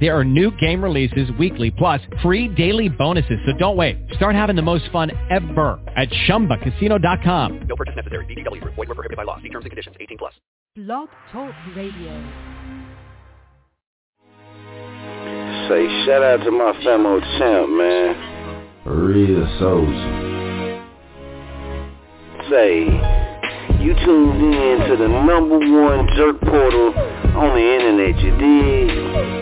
There are new game releases weekly, plus free daily bonuses. So don't wait. Start having the most fun ever at ChumbaCasino.com. No purchase necessary. VGW. Void were prohibited by law. See terms and conditions. 18 plus. Blog Talk Radio. Say shout out to my famo champ, man. Real soldier. Say, you tuned in to the number one jerk portal on the internet, you dig?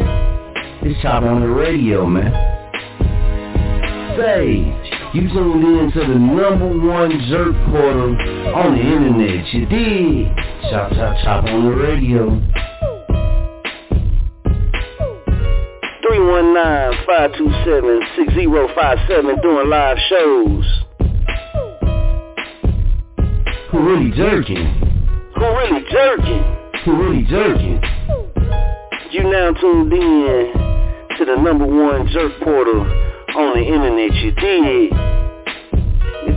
It's Chop on the radio, man. Say, you tuned in to the number one jerk portal on the internet, you dig? Chop, chop, chop on the radio. 319-527-6057 doing live shows. Who really jerking? Who really jerking? Who really jerking? You now tuned in to the number one jerk portal on the internet, you did.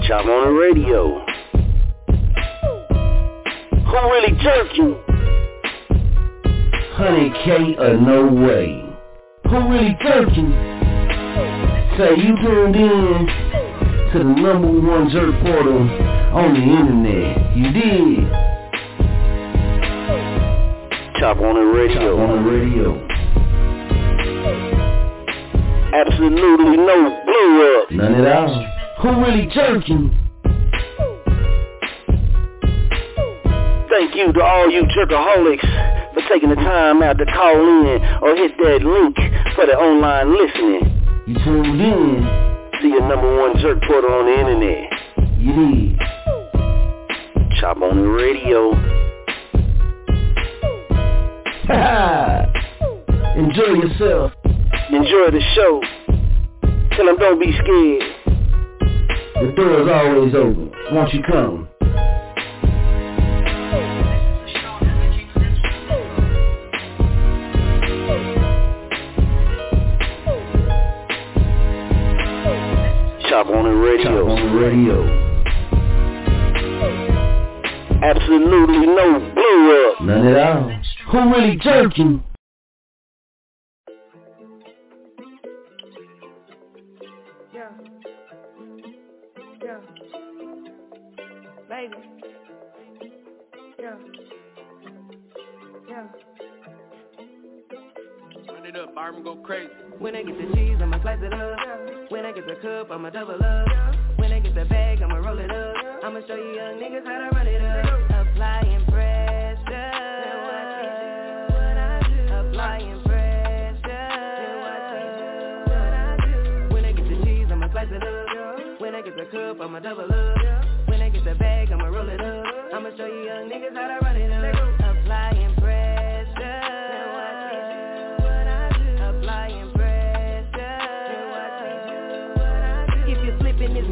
Chop on the radio. Who really jerking? 100K or no way. Who really jerked you? Say you tuned in to the number one jerk portal on the internet. You did. Chop on the radio. Chop on the radio. Absolutely no blow up. None at all. Who really jerking? Thank you to all you jerkaholics for taking the time out to call in or hit that link for the online listening. You tuned in. See your number one jerk portal on the internet. You did. Chop on the radio. Enjoy yourself. Enjoy the show. Tell them don't be scared. The door is always open. Won't you come? Chop on the radio. Chop on the radio. Absolutely no blow up. None at all. Who really jerking? Up, Byron go crazy. When I get the cheese, I'ma slice it up. When I get the cup, I'ma double up. When I get the bag, I'ma roll it up. I'ma show you young niggas how to run it up. Applying. Applying pressure. When I get the cheese, I'ma slice it up. When I get the cup, I'ma double up. When I get the bag, I'ma roll it up. I'ma show you young niggas how to run it up. Applying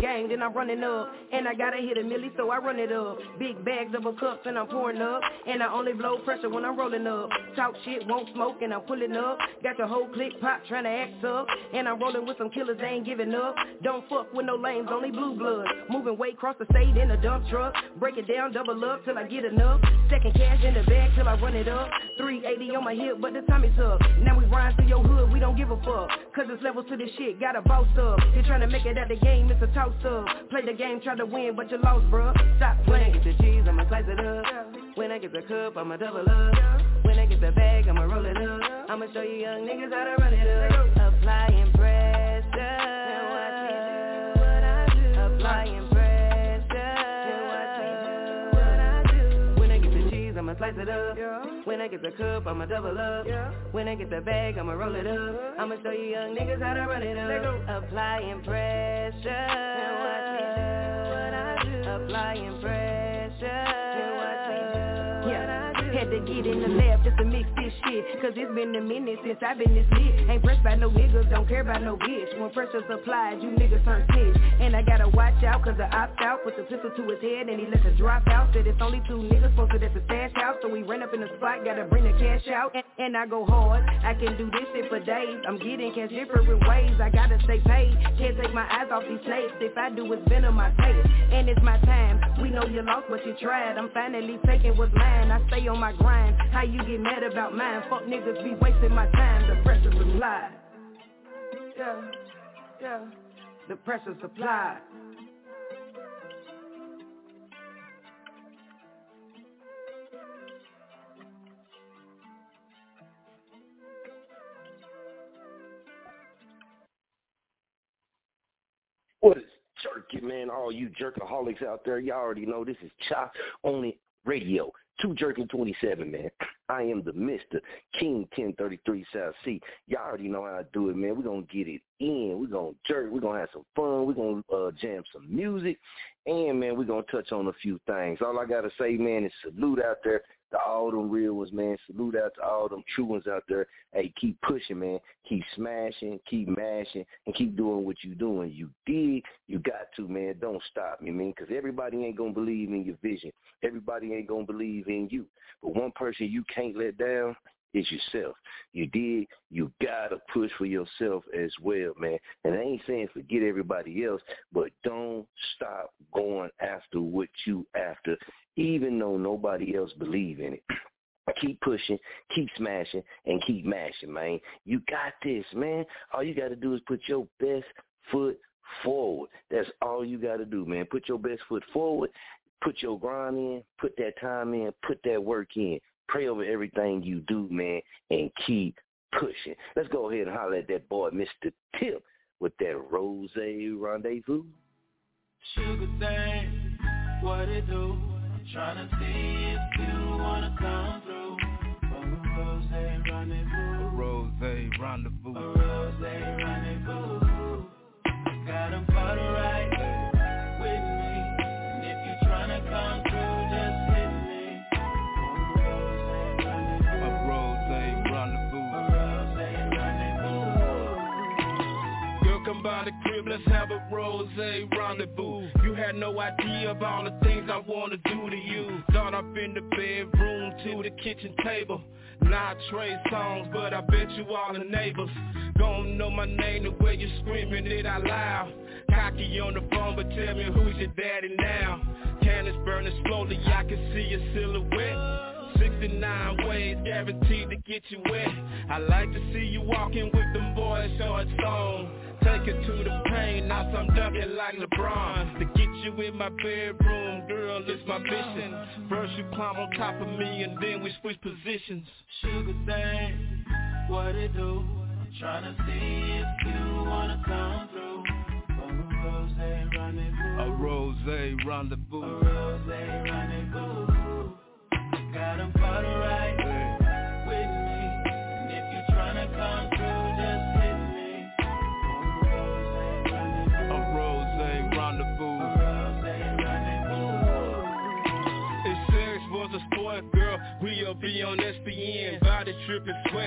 you then I'm running up. And I gotta hit a milli, so I run it up. Big bags of a cups and I'm pouring up. And I only blow pressure when I'm rolling up. Talk shit, won't smoke, and I'm pulling up. Got the whole click pop trying to act up. And I'm rolling with some killers, they ain't giving up. Don't fuck with no lames, only blue blood. Moving weight across the state in a dump truck. Break it down, double up till I get enough. Second cash in the bag till I run it up. 380 on my hip, but the Tommy's up. Now we ride through your hood, we don't give a fuck. Cause it's levels to this shit, got a boss up. You're trying to make it at the game, it's a toss up. Play the game, try to win, but you lost, bruh. Stop playing. When I get the cheese, I'ma slice it up. When I get the cup, I'ma double up. When I get the bag, I'ma roll it up. I'ma show you young niggas how to run it up. Applying pressure. Applying pressure. When I get the cheese, I'ma slice it up. When I get the cup, I'ma double up. When I get the bag, I'ma roll it up. I'ma show you young niggas how to run it up. Applying pressure. Then watch me do. Applying pressure. To get in the lab just to mix this shit Cause it's been a minute since I've been this lit Ain't pressed by no niggas, don't care about no bitch When pressure's applied, you niggas turn snitch And I gotta watch out cause I opt out Put the pistol to his head and he let the drop out Said it's only two niggas posted at the stash house so we ran up in the spot, gotta bring the cash out, and, I go hard. I can do this shit for days. I'm getting cash different ways. I gotta stay paid. Can't take my eyes off these snakes. If I do, it's venom my taste, and it's my time. We know you lost, but you tried. I'm finally taking what's mine. I stay on my. How you get mad about mine? Fuck niggas be wasting my time. The pressure supply. Yeah, yeah. The pressure supply. What is jerky, man? All you jerkaholics out there, y'all already know this is Chop On It Radio. Too Jurkking 27, man. I am the Mr. King 1033 South C. Y'all already know how I do it, man. We're going to get it in. We're going to jerk. We're going to have some fun. We're going to uh, jam some music. And, man, we're going to touch on a few things. All I got to say, man, is salute out there to all them real ones, man. Salute out to all them true ones out there. Hey, keep pushing, man. Keep smashing, keep mashing, and keep doing what you doing. You did, you got to, man. Don't stop me, man, because everybody ain't going to believe in your vision. Everybody ain't going to believe in you. But one person you can't let down is yourself. You did, you gotta push for yourself as well, man. And I ain't saying forget everybody else, but don't stop going after what you after, even though nobody else believe in it. Keep pushing, keep smashing, and keep mashing, man. You got this, man. All you got to do is put your best foot forward. That's all you got to do, man. Put your best foot forward, put your grind in, put that time in, put that work in. Pray over everything you do, man, and keep pushing. Let's go ahead and holler at that boy, Mr. Tip, with that Rose Rendezvous. Sugar thing, what it do? Trying to see if you wanna come through. A rose rendezvous. A rose rendezvous. A rose rendezvous. Got for the right by the crib, let's have a rose rendezvous. You had no idea of all the things I wanna do to you. Start up in the bedroom to the kitchen table. Not trade songs, but I bet you all the neighbors Gon' know my name the way you screaming it out loud. Cocky on the phone, but tell me who's your daddy now. Candles burning slowly, I can see your silhouette. 69 ways guaranteed to get you wet. I like to see you walking with them boys shorts on. Take it to the pain, now I'm dunking like LeBron. To get you in my bedroom, girl, it's my mission. First you climb on top of me and then we switch positions. Sugar thing, what it do? Tryna see if you wanna come through. A rose rendezvous. A rose rendezvous. A rose rendezvous. Got 'em for the right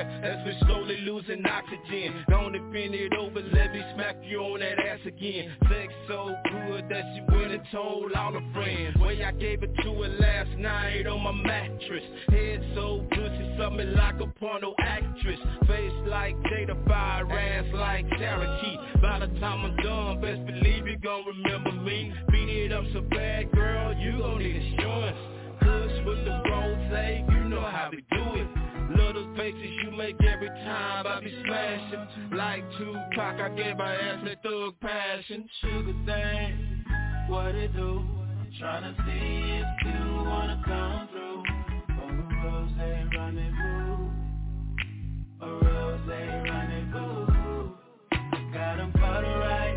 as we slowly losing oxygen. Don't bend it over, let me smack you on that ass again. Sex so good that she went and told all her friends. Way I gave it to her last night on my mattress. Head so good, she something like a porno actress. Face like Jada Fire, ass like Cherokee. By the time I'm done, best believe you gon' remember me. Beat it up so bad, girl, you gon' need insurance. Kush with the rose, you know how we do it. Faces you make every time I be smashing. Like Tupac, I gave my ass that thug passion. Sugar thing, what it do? Tryna see if you wanna come through. For a rose rendezvous A rose rendezvous Got 'em for the right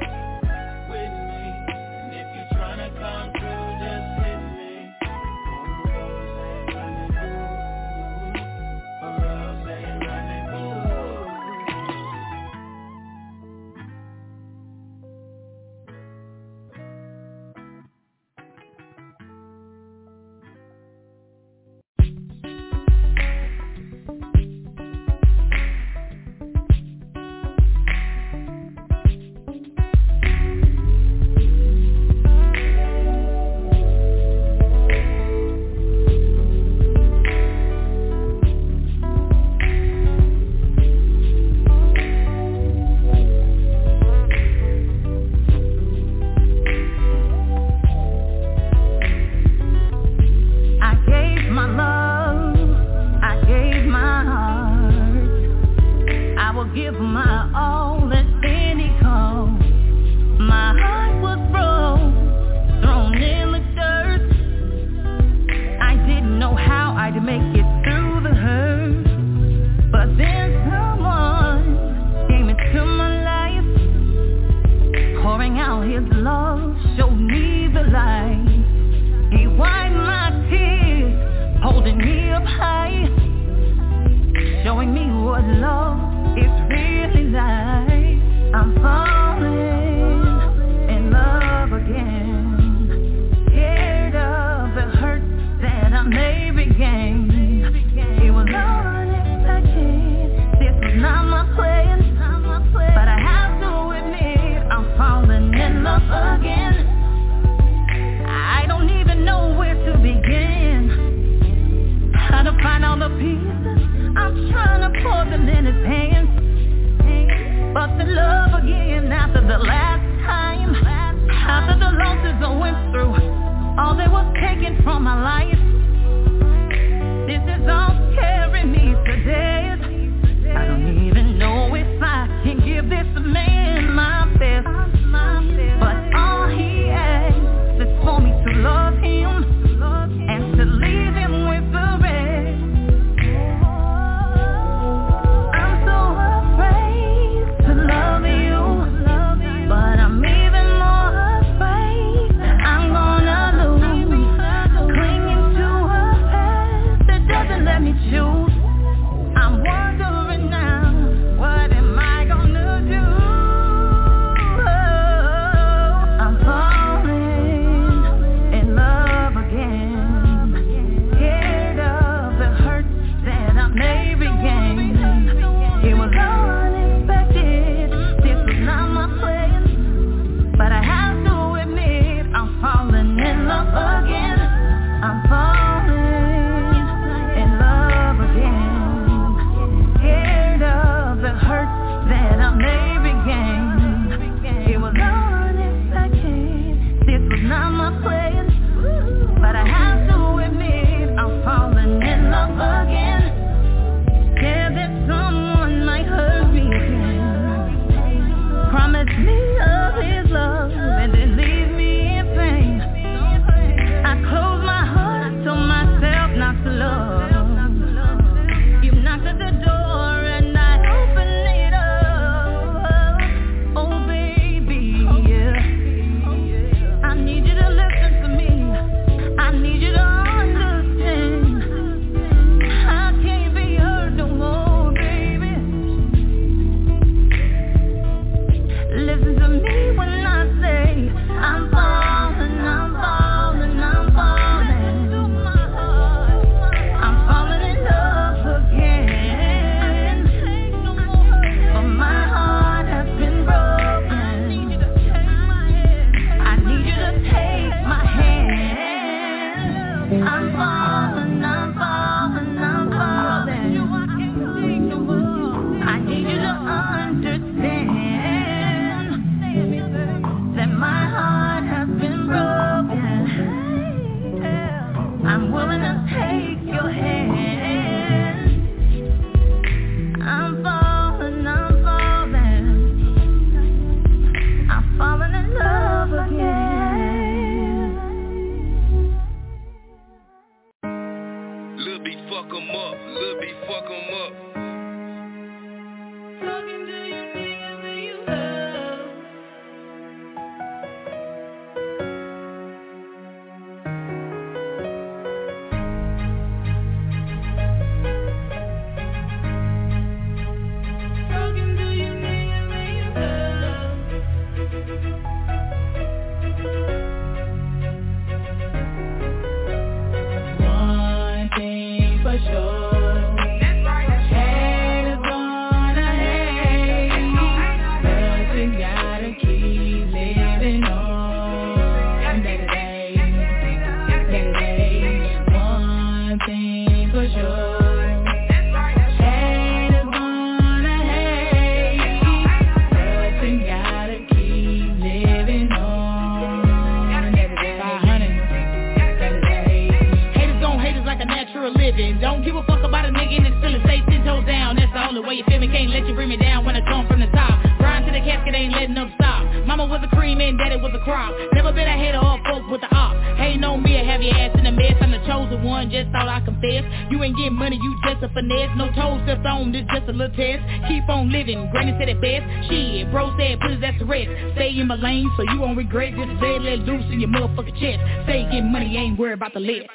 so you won't regret. Just say let loose in your motherfucking chest. Stay getting money, ain't worried about the list.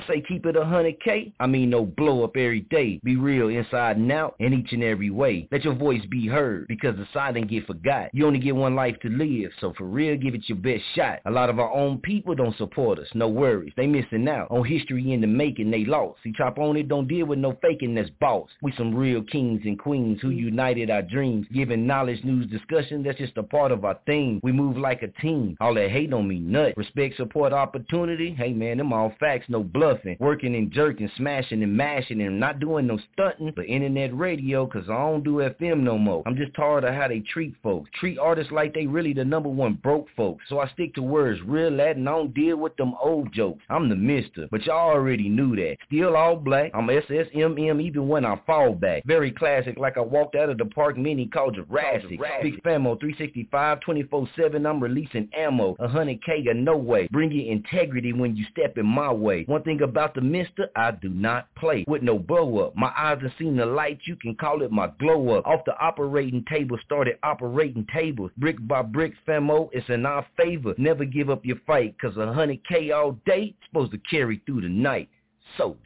Say keep it a hundred K, I mean no blow up every day. Be real inside and out in each and every way. Let your voice be heard because the silent get forgot. You only get one life to live, so for real give it your best shot. A lot of our own people don't support us, no worries. They missing out on history in the making, they lost. See chop on it, don't deal with no faking that's boss. We some real kings and queens who united our dreams, giving knowledge, news, discussion, that's just a part of our theme. We move like a team. All that hate don't mean nut. Respect, support, opportunity. Hey man, them all facts, no bluffing. Working and jerking, smashing and mashing and not doing no stunting, for internet radio cause I don't do FM no more. I'm just tired of how they treat folks. Treat artists like they really the number one broke folks. So I stick to words real Latin, I don't deal with them old jokes. I'm the mister, but y'all already knew that. Still all black. I'm SSMM even when I fall back. Very classic like I walked out of the park mini called Jurassic. Big Famo 365 24-7 I'm releasing ammo. Hundred K or no way. Bring your integrity when you step in my way. One thing about the mister, I do not play with no blow up. My eyes have seen the light, you can call it my glow up. Off the operating table, started operating tables. Brick by brick, famo, it's in our favor. Never give up your fight, cause a hundred K all day, supposed to carry through the night. Soldier.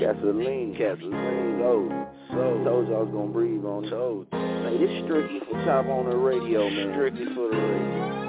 Gasoline, gasoline, oh, so told you I was gonna breathe on told. Hey, this strictly for top on the radio, man. Strictly for the radio.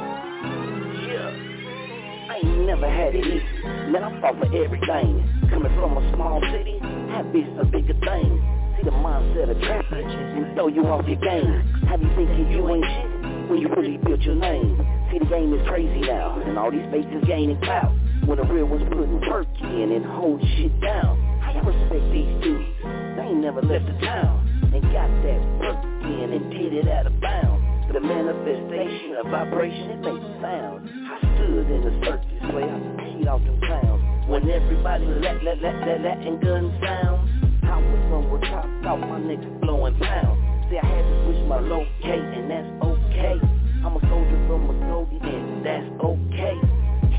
I ain't never had it easy. Man, I fought for everything. Coming from a small city, habits a bigger thing. See the mindset of traffic and throw you off your game. Have you thinking you ain't shit when you really built your name? See the game is crazy now, and all these faces gaining clout. When the real ones putting work in and hold shit down. I respect these dudes. They ain't never left the town and got that work in and did it out of bounds. The manifestation of vibration, it makes sound. I stood in the circus where I paid off them clowns. When everybody let, let, let, let, let, and gun sounds. I was somewhere chopped off, my niggas blowing pounds. See, I had to switch my locate, and that's okay. I'm a soldier from a Goldie, and that's okay.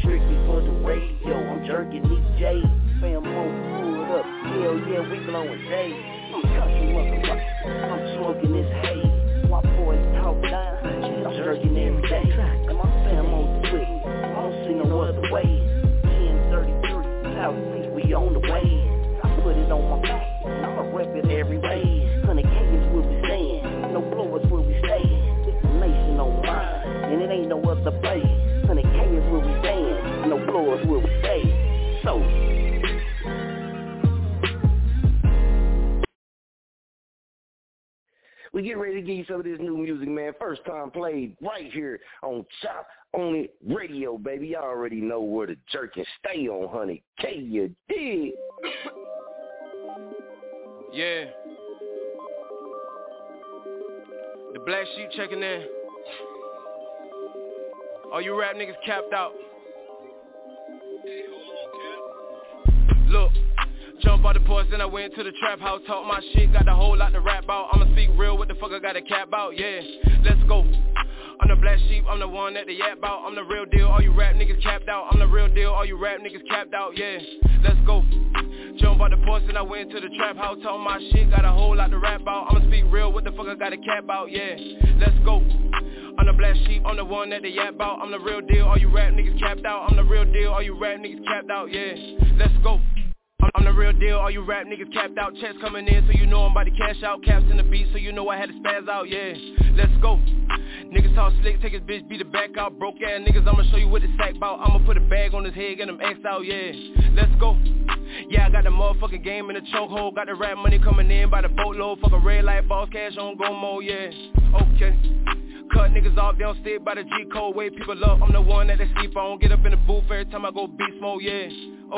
Strictly for the radio, I'm jerking these J's. Fam, won't pull it up. Hell yeah, we blowing days. I'm country motherfucker. I'm smoking this haze. Day. And my fam on the twig. the way. 1033, South East, we on the way. I put it on my back, and I'ma rep it every way. 100K is where we stand, no blowers where we stay. Nation on mine, and it ain't no other place. 100K is where we stand, no blowers where we stay. So, we get ready to give you some of this new music, man. First time played right here on Chop On It Radio, baby. Y'all already know where the jerk can stay on, honey. K, you dig? Yeah. The black sheep checking in. All you rap niggas capped out. Look, jump out the porch, then I went to the trap house, talk my shit, got a whole lot to rap out. I'ma speak real, what the fuck I got a cap out? Yeah, let's go. I'm the black sheep, I'm the one that they yap about. I'm the real deal, all you rap niggas capped out. I'm the real deal, all you rap niggas capped out. Yeah, let's go. Jump out the porch and I went to the trap house, talk my shit, got a whole lot to rap about. I'ma speak real, what the fuck I got a cap out? Yeah, let's go. I'm the black sheep, I'm the one that they yap about. I'm the real deal, all you rap niggas capped out. I'm the real deal, all you rap niggas capped out. Yeah, let's go. I'm, the real deal, all you rap niggas capped out Checks coming in, so you know I'm about to cash out. Caps in the beat, so you know I had to spaz out, yeah. Let's go. Niggas talk slick, take his bitch, beat the back out. Broke ass niggas, I'ma show you what the sack bout. I'ma put a bag on his head, get him X out, yeah. Let's go. Yeah, I got the motherfucking game in the chokehold. Got the rap money coming in by the boatload. Fuck a red light, boss cash on go mode, yeah. Okay. Cut niggas off, they don't stick by the G code Wake people up, I'm the one that they sleep on. Get up in the booth every time I go beast mode, yeah.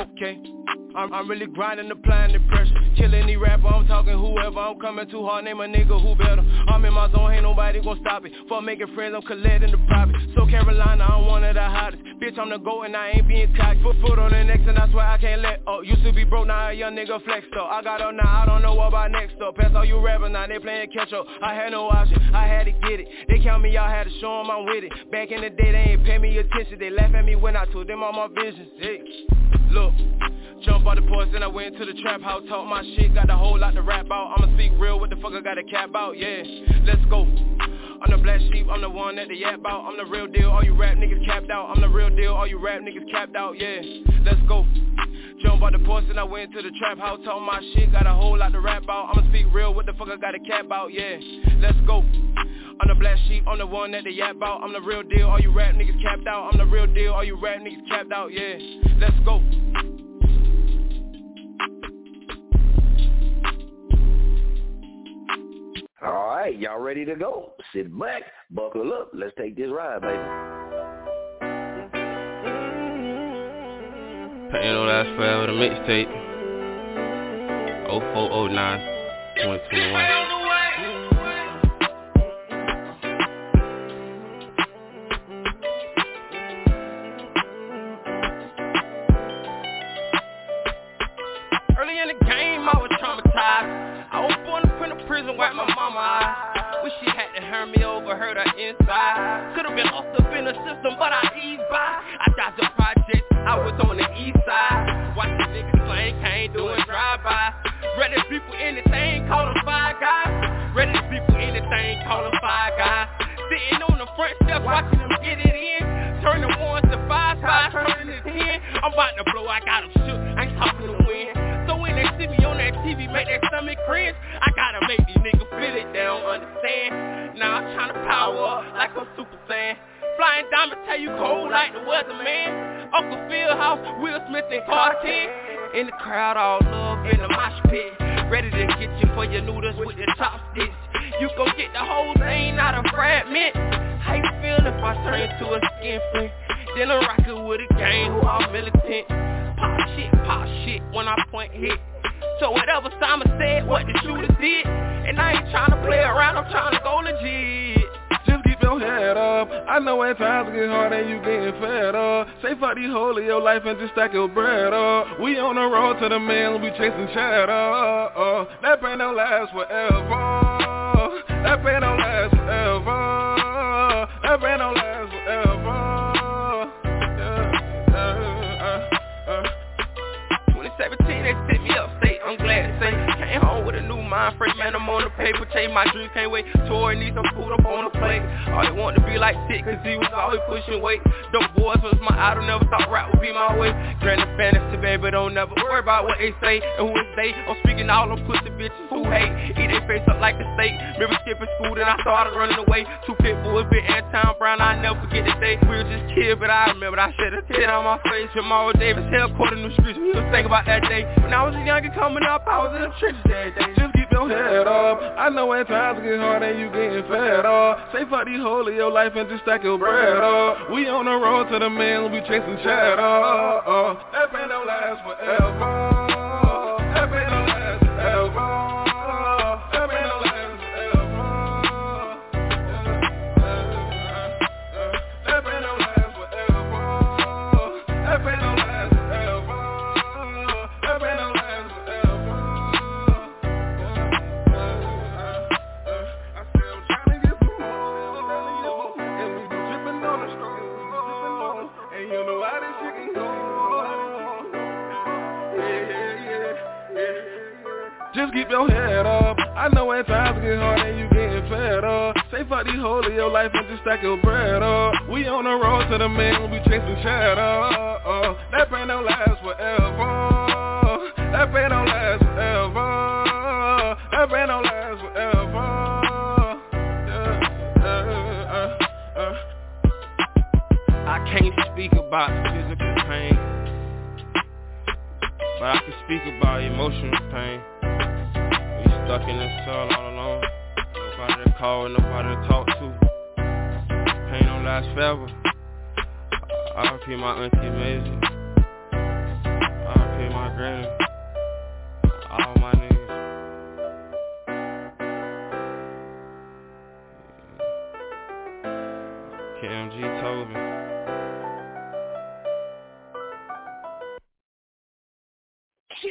Okay I'm, I'm really grinding, applying the pressure. Kill any rapper, I'm talking whoever. I'm coming too hard, name a nigga who better. I'm in my zone, ain't nobody gon' stop it. For making friends, I'm collecting the profit. So Carolina, I'm one of the hottest. Bitch, I'm the GOAT and I ain't being cocky Foot foot on the next and I swear I can't let up. Used to be broke, now a young nigga flexed up. I got up now, I don't know what about next up. Pass all you rappers, now they playing catch up. I had no option, I had to get it. They count me out, had to show 'em I'm with it. Back in the day, they ain't pay me attention. They laugh at me when I told them all my visions Hey, look Jump out the porch, then I went to the trap house Talk my shit, got a whole lot to rap out. I'ma speak real, what the fuck I got a cap out, yeah Let's go. I'm the black sheep, I'm the one that they yap out. I'm the real deal, all you rap niggas capped out. I'm the real deal, all you rap niggas capped out, yeah Let's go. Jump out the porch, then I went to the trap house Talk my shit, got a whole lot to rap out. I'ma speak real, what the fuck I got a cap out, yeah Let's go. I'm the black sheep, I'm the one that they yap out. I'm the real deal, all you rap niggas capped out. I'm the real deal, all you rap niggas capped out, yeah Let's go All right, y'all ready to go? Sit back, buckle up. Let's take this ride, baby. Pain don't last forever, the mixtape 0409 2021 prison, wipe my mama eyes. Wish she had to hear me over, hurt her inside. Could've been lost up in the system, but I eased by. I dodged the project, I was on the east side. Watch the niggas slang, can't do it drive-by. Ready people anything, call them five guys. Ready people anything, call them five guys. Sitting on the front steps, watching them get it in. Turn the ones to five, five, turning to ten. I'm about to blow, I got them shook, I ain't talking to win. When they see me on that TV, make that stomach cringe. I gotta make these niggas feel it, they don't understand. Now I'm trying to power up like I'm Super Saiyan. Flying diamonds tell you cold like the weatherman. Uncle Phil House, Will Smith and Carter In the crowd, all love in the mosh pit. Ready to get you for your noodles with the chopsticks. You gon' get the whole thing, out of fragment. How you feel if I turn into a skin friend? Then I'm rockin' with a gang who all militant. Pop shit, pop shit when I point hit. So whatever Simon said, what the shooter did. And I ain't tryna play around, I'm tryna go legit. Just keep your head up. I know when times get hard and you getting fed up. Say fuck these of your life and just stack your bread up. We on the road to the man, we chasing cheddar. Uh, that pain don't last forever. That pain don't last forever. That pain don't last mind frame, pen, I'm on the paper, change my dreams, can't wait. Tour need some food up on the plate. All they want to be like Tick, cause he was always pushing weight. The boys was my idol, never thought rap would be my way. Granted fantasy, baby, don't never worry about what they say and who they. I'm speaking all them pussy bitches who hate. Eat their face up like the steak. Remember skipping school, then I started running away. Two pit bulls, bit Antown Brown, I never forget the day. We were just kids, but I remember I shed a tear on my face. Jamal Davis, hell caught in the streets. We was thinking about that day. When I was a youngin' coming up, I was in the trenches every day. Just your head up. I know when times get hard and you getting fed up. Say fuck these hoes of your life and just stack your bread up. We on the road to the man, we chasing cheddar. Uh, that pain don't last forever. Keep your head up. I know when times get hard and you getting fed up. Say fuck these hoes of your life and just stack your bread up. We on the road to the man, we chasing cheddar. Uh, that pain don't last forever. That pain don't last forever. That pain don't last forever. Uh, uh, uh. I can't speak about physical pain, but I can speak about emotional pain. Stuck in this cell all alone. Nobody to call, nobody to talk to. Pain don't last forever. I repeat my auntie. I repeat my granny. All my niggas. KMG told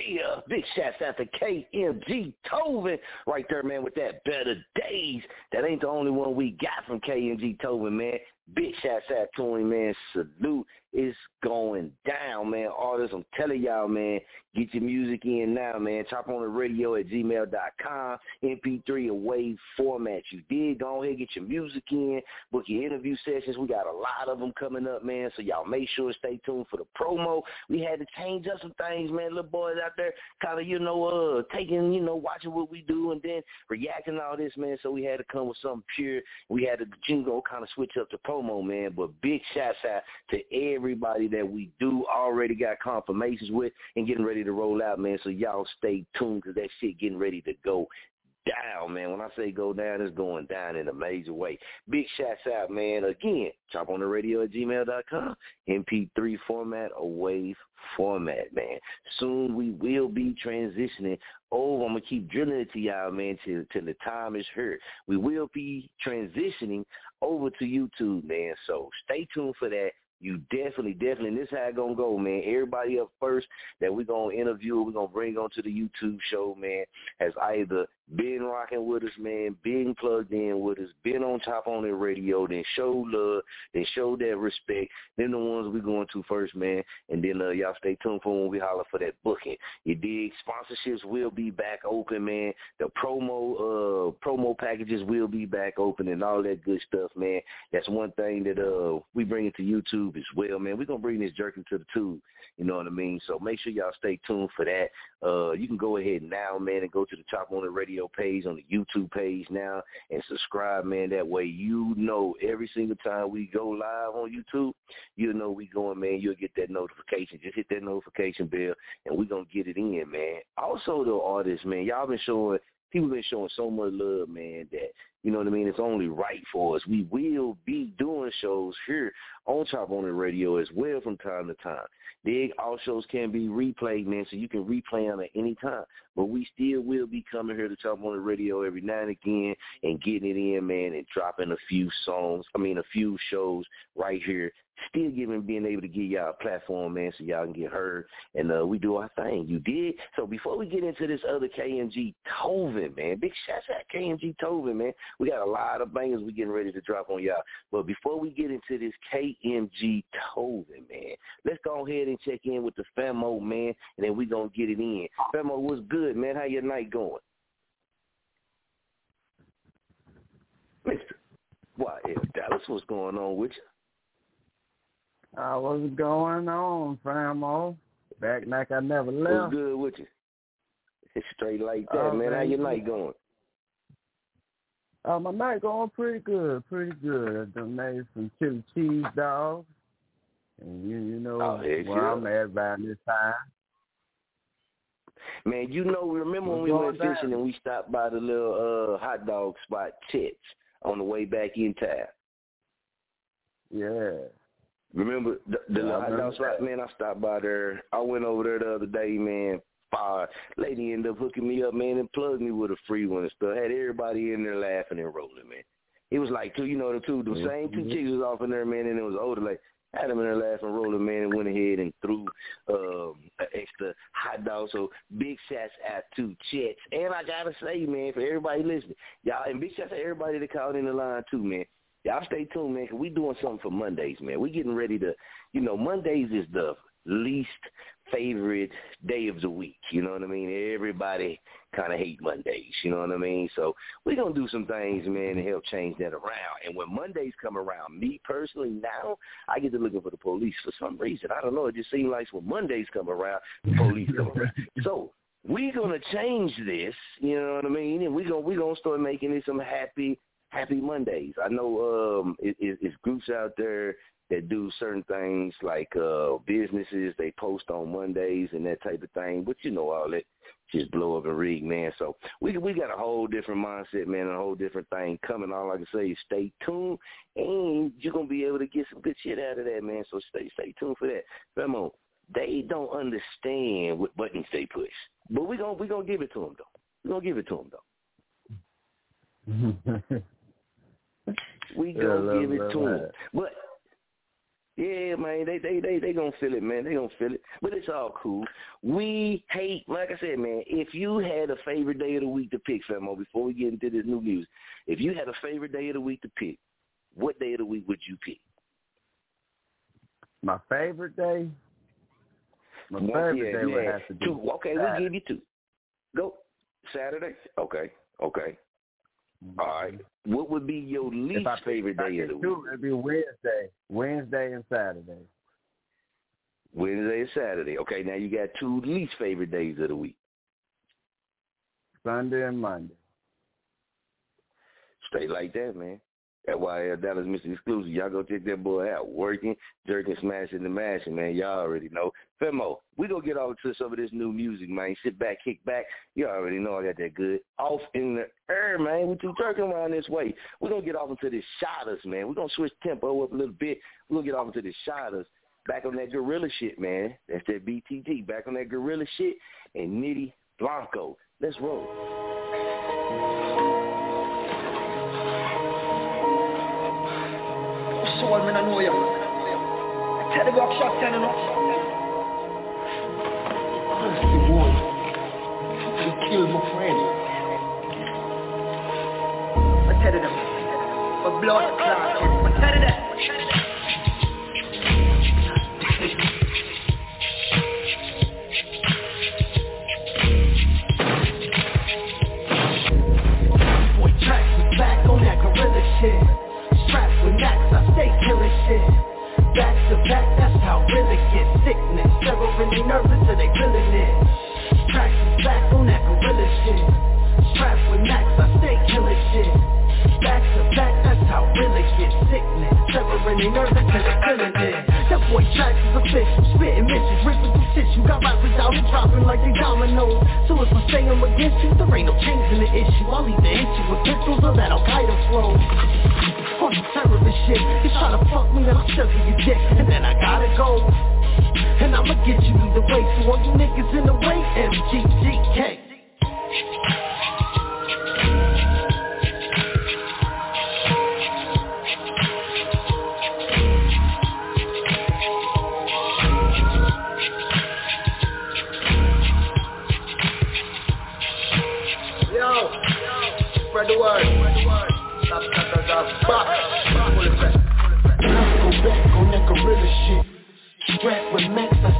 Yeah, big shouts out to KMG Tovin right there, man, with that Better Days. That ain't the only one we got from KMG Tovin, man. Big shouts out to him, man. Salute. It's going down, man. Artists, I'm telling y'all, man, get your music in now, man. Chop On It Radio at gmail.com, MP3 or wave format. You did. Go ahead, get your music in, book your interview sessions. We got a lot of them coming up, man. So y'all make sure to stay tuned for the promo. We had to change up some things, man. Little boys out there kind of, you know, uh, taking, you know, watching what we do and then reacting to all this, man. So we had to come with something pure. We had to jingle kind of switch up the promo, man. But big shouts out to everybody that we do already got confirmations with and getting ready to roll out, man. So y'all stay tuned because that shit getting ready to go down, man. When I say go down, it's going down in a major way. Big shouts out, man. Again, Chop On It Radio at gmail.com, MP3 format or wave format, man. Soon we will be transitioning over. I'm gonna keep drilling it to y'all, man, till till the time is here. We will be transitioning over to YouTube, man. So stay tuned for that. You definitely, definitely, and this how it gonna go, man. Everybody up first that we're gonna interview, we're gonna bring onto the YouTube show, man, has either been rocking with us, man, been plugged in with us, been on top on the radio, then show love, then show that respect. Then the ones we going to first, man, and then uh, y'all stay tuned for when we holler for that booking. You dig? Sponsorships will be back open, man. The promo uh promo packages will be back open and all that good stuff, man. That's one thing that uh we bring it to YouTube as well, man. We're gonna bring this jerk into the tube. You know what I mean? So make sure y'all stay tuned for that. Uh, you can go ahead now, man, and go to the Chop On It Radio page on the YouTube page now and subscribe, man. That way you know every single time we go live on YouTube, you'll know we going, man. You'll get that notification. Just hit that notification bell, and we gonna get it in, man. Also, the artists, man, y'all been showing people been showing so much love, man, that you know what I mean. It's only right for us. We will be doing shows here on Chop on the Radio as well from time to time. Dig, all shows can be replayed, man, so you can replay them at any time. But we still will be coming here to Chop on the Radio every now and again and getting it in, man, and dropping a few songs. I mean, a few shows right here. Still giving, being able to give y'all a platform, man, so y'all can get heard. And uh, we do our thing. You did? So before we get into this other KMG Tovin, man, big shout out KMG Tovin, man. We got a lot of bangers we getting ready to drop on y'all. But before we get into this KMG Tovin, man, let's go ahead and check in with the Famo, man, and then we to get it in. Famo, what's good, man? How your night going? Why, L. Dallas, what's going on with you? Uh, what's going on, Famo? Back like I never What's left. good with you? It's straight like that, Oh, man. How your night going? Uh, my night going pretty good, pretty good. I done made some chili cheese dogs. And you, you know Oh, where yeah. I'm at by this time. Man, you know, remember when we went down? fishing and we stopped by the little uh hot dog spot Tits on the way back in town? Yeah. Remember the, the Yeah, I little hot dog spot, man? I stopped by there. I went over there the other day, man. Fire. Lady ended up hooking me up, man, and plugged me with a free one and stuff. Had everybody in there laughing and rolling, man. It was like two, you know, the two, the Mhm. same two chicks was off in there, man, and it was older. Like had them in there laughing, and rolling, man, and went ahead and threw um, an extra hot dog. So big shots out to Chets. And I gotta say, man, for everybody listening, y'all, and big shots to everybody that called in the line too, man. Y'all stay tuned, man, 'cause we doing something for Mondays, man. We getting ready to, you know, Mondays is the least favorite day of the week. You know what I mean? Everybody kind of hate Mondays. You know what I mean? So we're going to do some things, man, to help change that around. And when Mondays come around, me personally, now I get to looking for the police for some reason. I don't know. It just seems like when Mondays come around, the police come around. So we're going to change this. You know what I mean? And we're going we gonna start making it some happy Happy Mondays. I know um, it, it, it's groups out there that do certain things like uh, businesses. They post on Mondays and that type of thing. But you know all that just blow up and rig, man. So we we got a whole different mindset, man, a whole different thing coming. All I can say is stay tuned, and you're gonna be able to get some good shit out of that, man. So stay stay tuned for that. Come They don't understand what buttons they push, but we gonna we gonna give it to them though. We are gonna give it to them though. We Yeah, gonna love- give it to them. But yeah, man, they they they they gonna feel it, man. They gonna feel it. But it's all cool. We hate, like I said, man. If you had a favorite day of the week to pick, Famo, oh, before we get into this new music, if you had a favorite day of the week to pick, what day of the week would you pick? My favorite day? My One- favorite yeah, day would yeah. have to be two. Okay, Saturday. we give you two. Go Saturday. Okay, okay. Mm-hmm. All right. What would be your least favorite day of the week? it'd be Wednesday. Wednesday and Saturday. Wednesday and Saturday. Okay, now you got two least favorite days of the week. Sunday and Monday. Straight like that, man. That's uh, Dallas Mr. Exclusive. Y'all go check that boy out. Working, jerking, smashing, and mashing, man. Y'all already know. Femo, we gonna get all to some over this new music, man. Sit back, kick back. You already know I got that good. Off in the air, man. We too jerking around this way. We're gonna get off into this shotters, man. We're gonna switch tempo up a little bit. We're gonna get off into this shotters. Back on that gorilla shit, man. That's that BTT. Back on that gorilla shit and Nitty Blanco. Let's roll. Soul, man, I know you. Tell the rock shot, tell enough. Thirsty boy. He killed my friend. I tell them. My blood clot. I tell them. That's how really get sickness. Never really nervous till they feeling it. Tracks is back on that gorilla shit. Strapped with max, I stay killing shit. Back to back, that's how really get sickness. Never really nervous till they feeling it. That boy tracks is official, spitting missions, ripping through you Got rappers out here dropping like they dominoes. So if I say I'm against you, there ain't no change in the issue. I'll either hit you with pistols or that Al Qaeda flow. Fuck the terrorist shit. You try to fuck me, then I'll suck your dick, and then I gotta go. And I'ma get you either way. So all you niggas in the way, MGGK.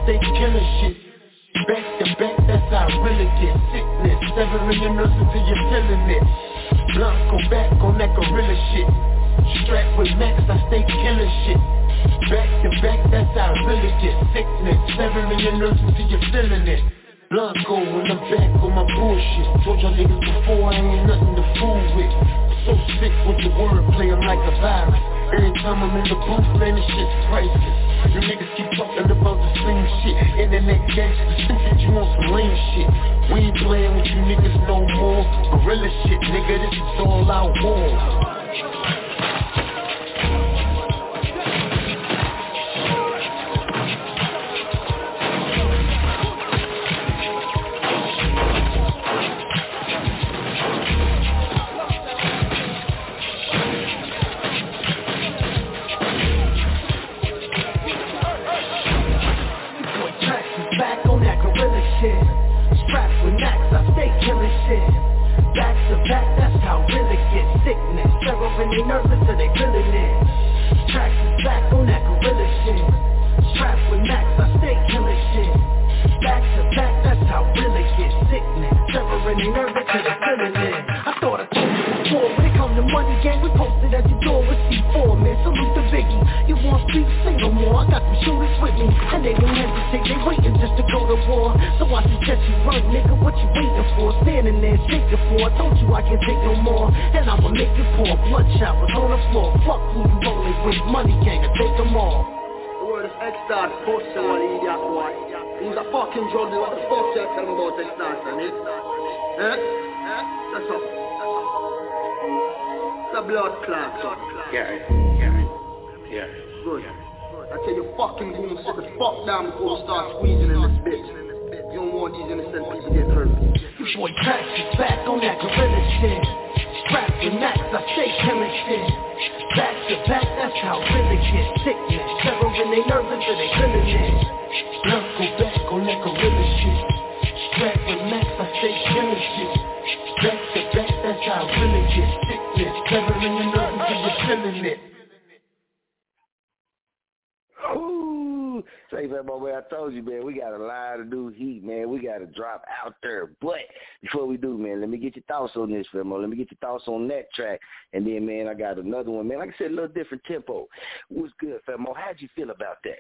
Stay killing shit. Back to back, that's how I really get sickness. Severing your nerves until you're feeling it. Blanco back on that gorilla shit. Strapped with Max, I stay killing shit. Back to back, that's how I really get sickness. Severing your nerves until you're feeling it. Blanco in the back on my bullshit. Told y'all niggas before I ain't nothing to fool with. So sick with the wordplay, I'm like a virus. Every time I'm in the booth, man, this shit's priceless. You niggas keep talking about the same shit. Internet gangsta stupid, you want some lame shit. We ain't playing with you niggas no more. Gorilla shit, nigga, this is all out war. Terroring they nerves until they feeling it. Tracks is back on that gorilla shit. Strapped with Max, I stay killing shit. Back to back, that's how really get sickness. Terroring they nerves until they feeling it. I thought I told you before, when it come to money gang, we posted door with C4. Salute the Biggie. You want speak, say no more. I got some shooters with me, and they don't hesitate. They waiting just to go to war. So I suggest you run, nigga. What you waiting for? Standing there, shaking for. I told you I can't take no more, and I'ma make it pour. Blood showers on the floor. Fuck who you rolling with, money gang, I take them all. The word is X-Star, sports and what idiot boy. He's a fucking Jordan, what the fuck you tell him about X-Star, son, eh? Eh? That's all. It's a blood clot. Yeah, yeah, yeah. Good. I tell you fucking goons, sit the fuck down before we start squeezing in this bitch. You don't want these innocent people get hurt. You boy Trax is back on that gorilla shit. Strapped with Max, I stay killing shit. Back to back, that's how really get sickness. Terroring they nerves until they feeling it. Blanco back on that gorilla shit. Strapped with Max, I stay killing shit. Back to back, that's how really get sickness. Terroring the nerves until you're feeling it. Ooh, say that, my man. I told you, man. We got a lot of new heat, man. We got to drop out there. But before we do, man, let me get your thoughts on this, Femo. Let me get your thoughts on that track, and then, man, I got another one, man. Like I said, a little different tempo. What's good, Femo? How'd you feel about that?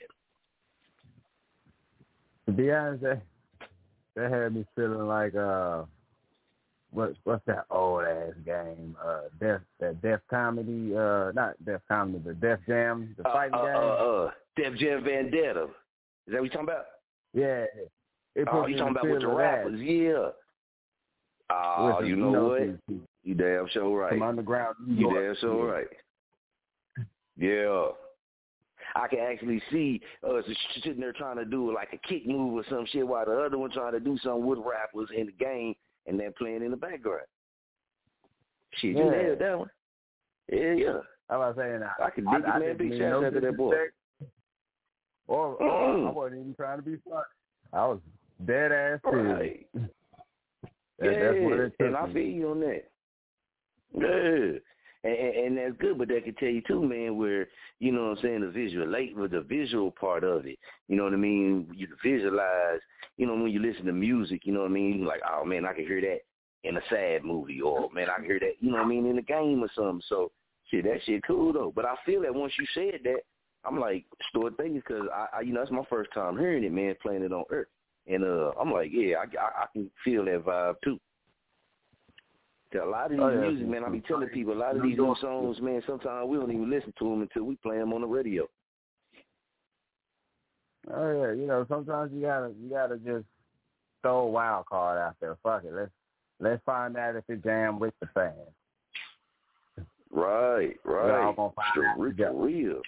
To be honest, that, that had me feeling like uh, what what's that old ass game? Uh, Death that Death Comedy, uh, not Death Comedy, but Death Jam, the fighting uh, game. Uh, uh, Def Jam Vendetta. Is that what you talking about? Yeah. It oh, you talking about with the rappers? Yeah. Oh, you know, you know, what? You damn sure right. Some underground You damn sure right. Yeah. I can actually see us sitting there trying to do like a kick move or some shit while the other one trying to do something with rappers in the game and they're playing in the background. Shit, you nailed that one. Yeah, yeah. How about saying that? I can dig it, man. Big no out to that boy. Or, or. I wasn't even trying to be funny. I was dead ass serious. Right. That- yeah, that's what it and I feel you on that. Yeah. And, and, and that's good, but that can tell you too, man, where, you know what I'm saying, the visual late with the visual part of it. You know what I mean? You visualize, you know, when you listen to music, you know what I mean? You're like, oh man, I can hear that in a sad movie or man, I can hear that, you know what I mean, in a game or something. So shit, that shit cool though. But I feel that once you said that, I'm like, stored things because I, I, you know, that's my first time hearing it, man, playing it on Earth. And uh, I'm like, yeah, I, I, I can feel that vibe too. A lot of these Oh, yeah. music, man, I be telling people, a lot of these new songs, man, sometimes we don't even listen to them until we play them on the radio. Oh yeah, you know, sometimes you gotta you gotta just throw a wild card out there. Fuck it. Let's let's find out if it jam with the fans. Right, right. We're all gonna find For out real, together. for real.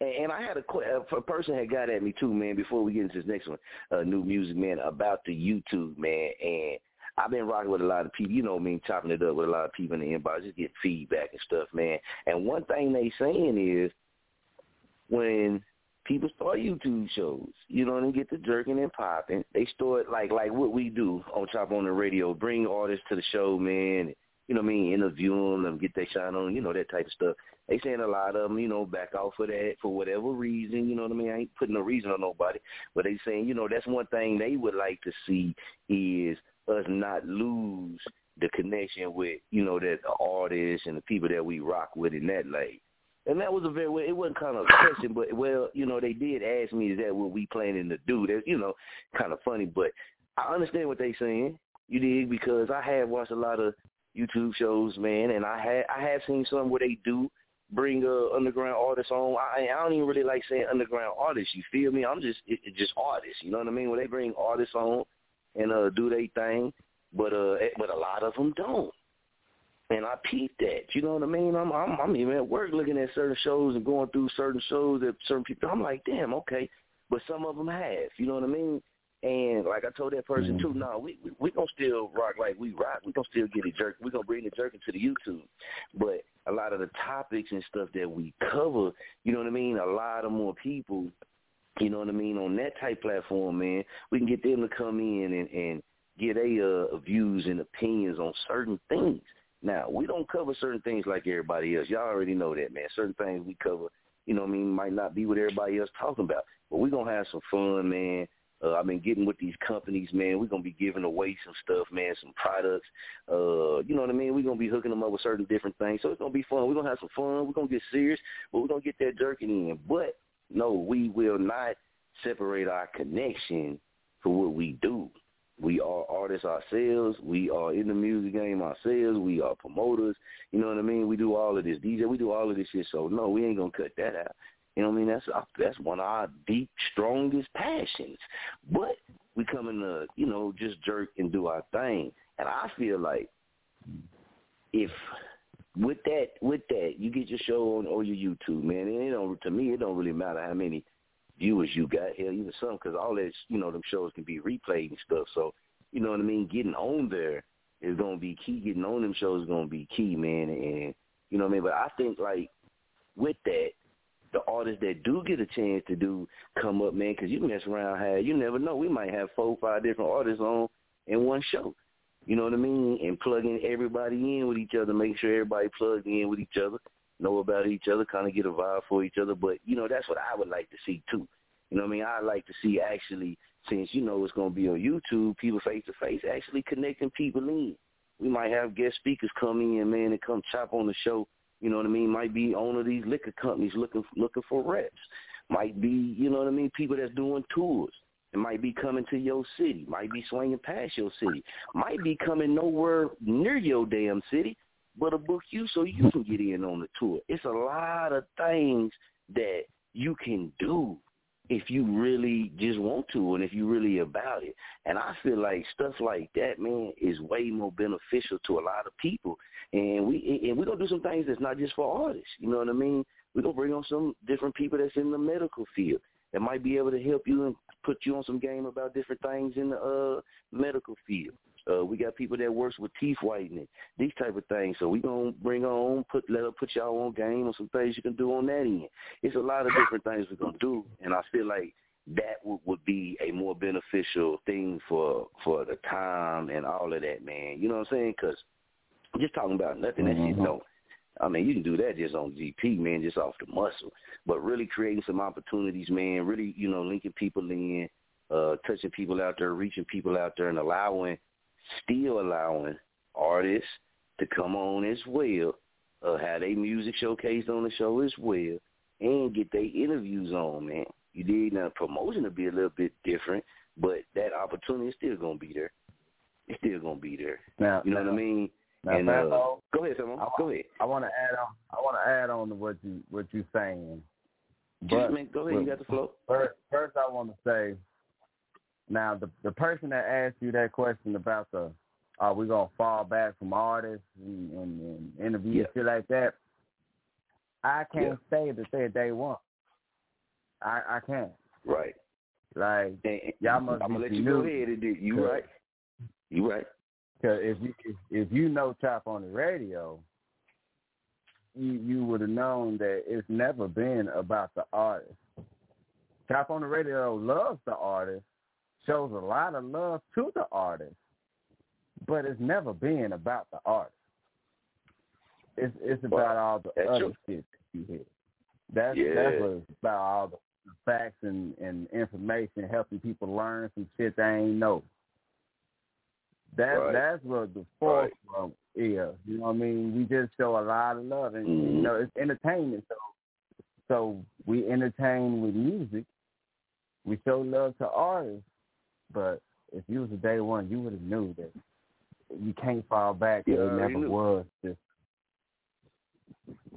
And, I had a, a person had got at me too, man. Before we get into this next one, uh, new music, man, about the YouTube, man. And I've been rocking with a lot of people, you know I me, chopping it up with a lot of people in the inbox, just get feedback and stuff, man. And one thing they saying is when people start YouTube shows, you know, and get the jerking and popping, they start like like what we do on Chop On It Radio, bring artists to the show, man. You know what I mean? Interview them, get their shine on, you know, that type of stuff. They saying a lot of them, you know, back off of that for whatever reason. You know what I mean? I ain't putting no reason on nobody, but they saying, you know, that's one thing they would like to see is us not lose the connection with you know that the artists and the people that we rock with in that light. And that was a very well, it wasn't kind of a question, but well, you know, they did ask me is that what we planning to do? That you know, kind of funny, but I understand what they saying. You did because I have watched a lot of YouTube shows, man, and I had I have seen some where they do bring uh, underground artists on. I I don't even really like saying underground artists. You feel me? I'm just it, it just artists. You know what I mean? When they bring artists on and uh do their thing, but uh eh, but a lot of them don't. And I peeped that. You know what I mean? I'm I'm I'm even at work looking at certain shows and going through certain shows that certain people. I'm like, damn, okay. But some of them have. You know what I mean? And like I told that person too, no, we we, we gonna still rock like we rock. We gonna still get it jerk. We gonna bring the jerk into the YouTube. But a lot of the topics and stuff that we cover, you know what I mean. A lot of more people, you know what I mean, on that type platform, man. We can get them to come in and and get a uh, views and opinions on certain things. Now we don't cover certain things like everybody else. Y'all already know that, man. Certain things we cover, you know what I mean, might not be what everybody else talking about. But we gonna have some fun, man. Uh, I've been getting with these companies, man. We're gonna be giving away some stuff, man, some products. Uh, you know what I mean? We're gonna be hooking them up with certain different things. So it's gonna be fun. We're gonna have some fun. We're gonna get serious, but we're gonna get that jerking in. But no, we will not separate our connection for what we do. We are artists ourselves. We are in the music game ourselves. We are promoters. You know what I mean? We do all of this. DJ, we do all of this shit. So no, we ain't gonna cut that out. You know what I mean? That's that's one of our deep, strongest passions. But we come in to, you know, just jerk and do our thing. And I feel like if with that with that you get your show on or your YouTube, man, it don't to me it don't really matter how many viewers you got. Hell, even some because all that you know them shows can be replayed and stuff. So you know what I mean. Getting on there is gonna be key. Getting on them shows is gonna be key, man. And you know what I mean. But I think like with that, the artists that do get a chance to do come up, man, because you mess around, have you never know. We might have four, five different artists on in one show. You know what I mean? And plugging everybody in with each other, make sure everybody plugged in with each other, know about each other, kind of get a vibe for each other. But you know, that's what I would like to see too. You know what I mean? I like to see actually, since you know it's going to be on YouTube, people face to face, actually connecting people in. We might have guest speakers come in, man, and come chop on the show you know what I mean? Might be owner of these liquor companies looking looking for reps. Might be, you know what I mean, people that's doing tours. It might be coming to your city. Might be swinging past your city. Might be coming nowhere near your damn city, but to book you so you can get in on the tour. It's a lot of things that you can do if you really just want to and if you really about it. And I feel like stuff like that, man, is way more beneficial to a lot of people. And we and we're gonna do some things that's not just for artists. You know what I mean? We're gonna bring on some different people that's in the medical field that might be able to help you and put you on some game about different things in the uh medical field. Uh, we got people that works with teeth whitening, these type of things. So we gonna bring on, put let her put y'all on game on some things you can do on that end. It's a lot of different things we're gonna do, and I feel like that would, would be a more beneficial thing for for the time and all of that, man. You know what I'm saying? Because just talking about nothing, that Mm-hmm. shit don't. I mean, you can do that just on GP, man, just off the muscle. But really creating some opportunities, man. Really, you know, linking people in, uh, touching people out there, reaching people out there, and allowing still allowing artists to come on as well, uh, have their music showcased on the show as well, and get their interviews on, man. You did now promotion to be a little bit different, but that opportunity is still gonna be there. It's still gonna be there. Now, you know what I mean? Now, and uh, go ahead, Simon. Go ahead. I want to add on. I want to add on to what you what you're saying. Just, man, go ahead. You got the flow. First, first I want to say, now the the person that asked you that question about the, are we gonna fall back from artists and, and, and interviews Yeah. and shit like that? I can't say that they they won't. I I can't. Right. Like And, y'all must I'm gonna let you go new- ahead and do. You Cause- right. You right. Cause if you if, if you know Chop On It Radio, you you would have known that it's never been about the artist. Chop On It Radio loves the artist, shows a lot of love to the artist, but it's never been about the artist. It's it's about all the other true. shit that you hear. That's Yeah. that's what it's about all the facts and, and information helping people learn some shit they ain't know. That Right. that's what the force Right. from yeah. You know what I mean? We just show a lot of love and you Mhm. know, it's entertainment so so we entertain with music. We show love to artists. But if you was a day one you would have knew that you can't fall back Yeah, it never knew. was just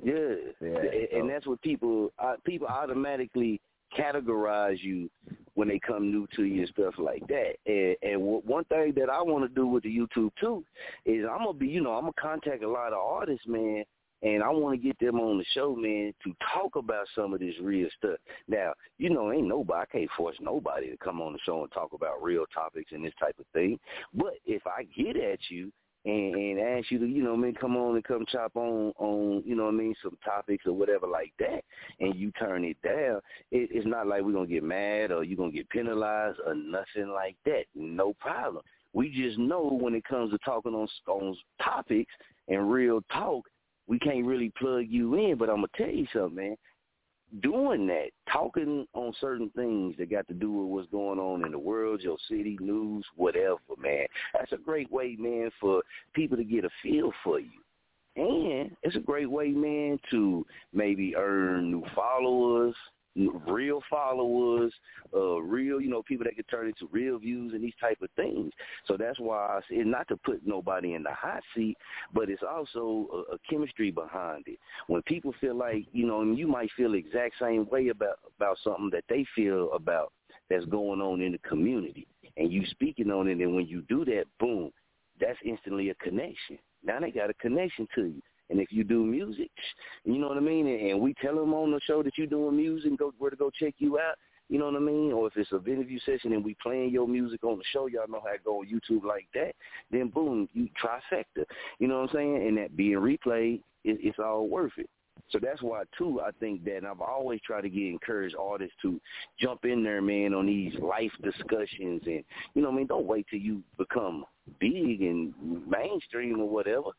Yeah, Yeah, and, so- and that's what people uh, people automatically categorize you when they come new to you and stuff like that. And, and one thing that I want to do with the YouTube too is I'm gonna be, you know, I'm gonna contact a lot of artists, man, and I want to get them on the show, man, to talk about some of this real stuff. Now, you know, ain't nobody, I can't force nobody to come on the show and talk about real topics and this type of thing. But if I get at you and, and ask you to, you know, I mean, come on and come chop on on, you know, what I mean, some topics or whatever like that, and you turn it down, it, it's not like we're gonna get mad or you're gonna get penalized or nothing like that. No problem. We just know when it comes to talking on on topics and real talk, we can't really plug you in. But I'm gonna tell you something, man doing that, talking on certain things that got to do with what's going on in the world, your city, news, whatever, man. That's a great way, man, for people to get a feel for you. And it's a great way, man, to maybe earn new followers, real followers, uh, real, you know, people that can turn into real views and these type of things. So that's why I say not to put nobody in the hot seat, but it's also a, a chemistry behind it. When people feel like, you know, and you might feel the exact same way about about something that they feel about that's going on in the community, and you speaking on it, and when you do that, boom, that's instantly a connection. Now they got a connection to you. And if you do music, you know what I mean, and, we tell them on the show that you're doing music, go where to go check you out. You know what I mean? Or if it's an interview session and we playing your music on the show, y'all know how it go on YouTube like that. Then boom, you trifecta. You know what I'm saying? And that being replayed, it, it's all worth it. So that's why too. I think that and I've always tried to get encourage artists to jump in there, man, on these life discussions, and you know, what I mean, don't wait till you become big and mainstream or whatever.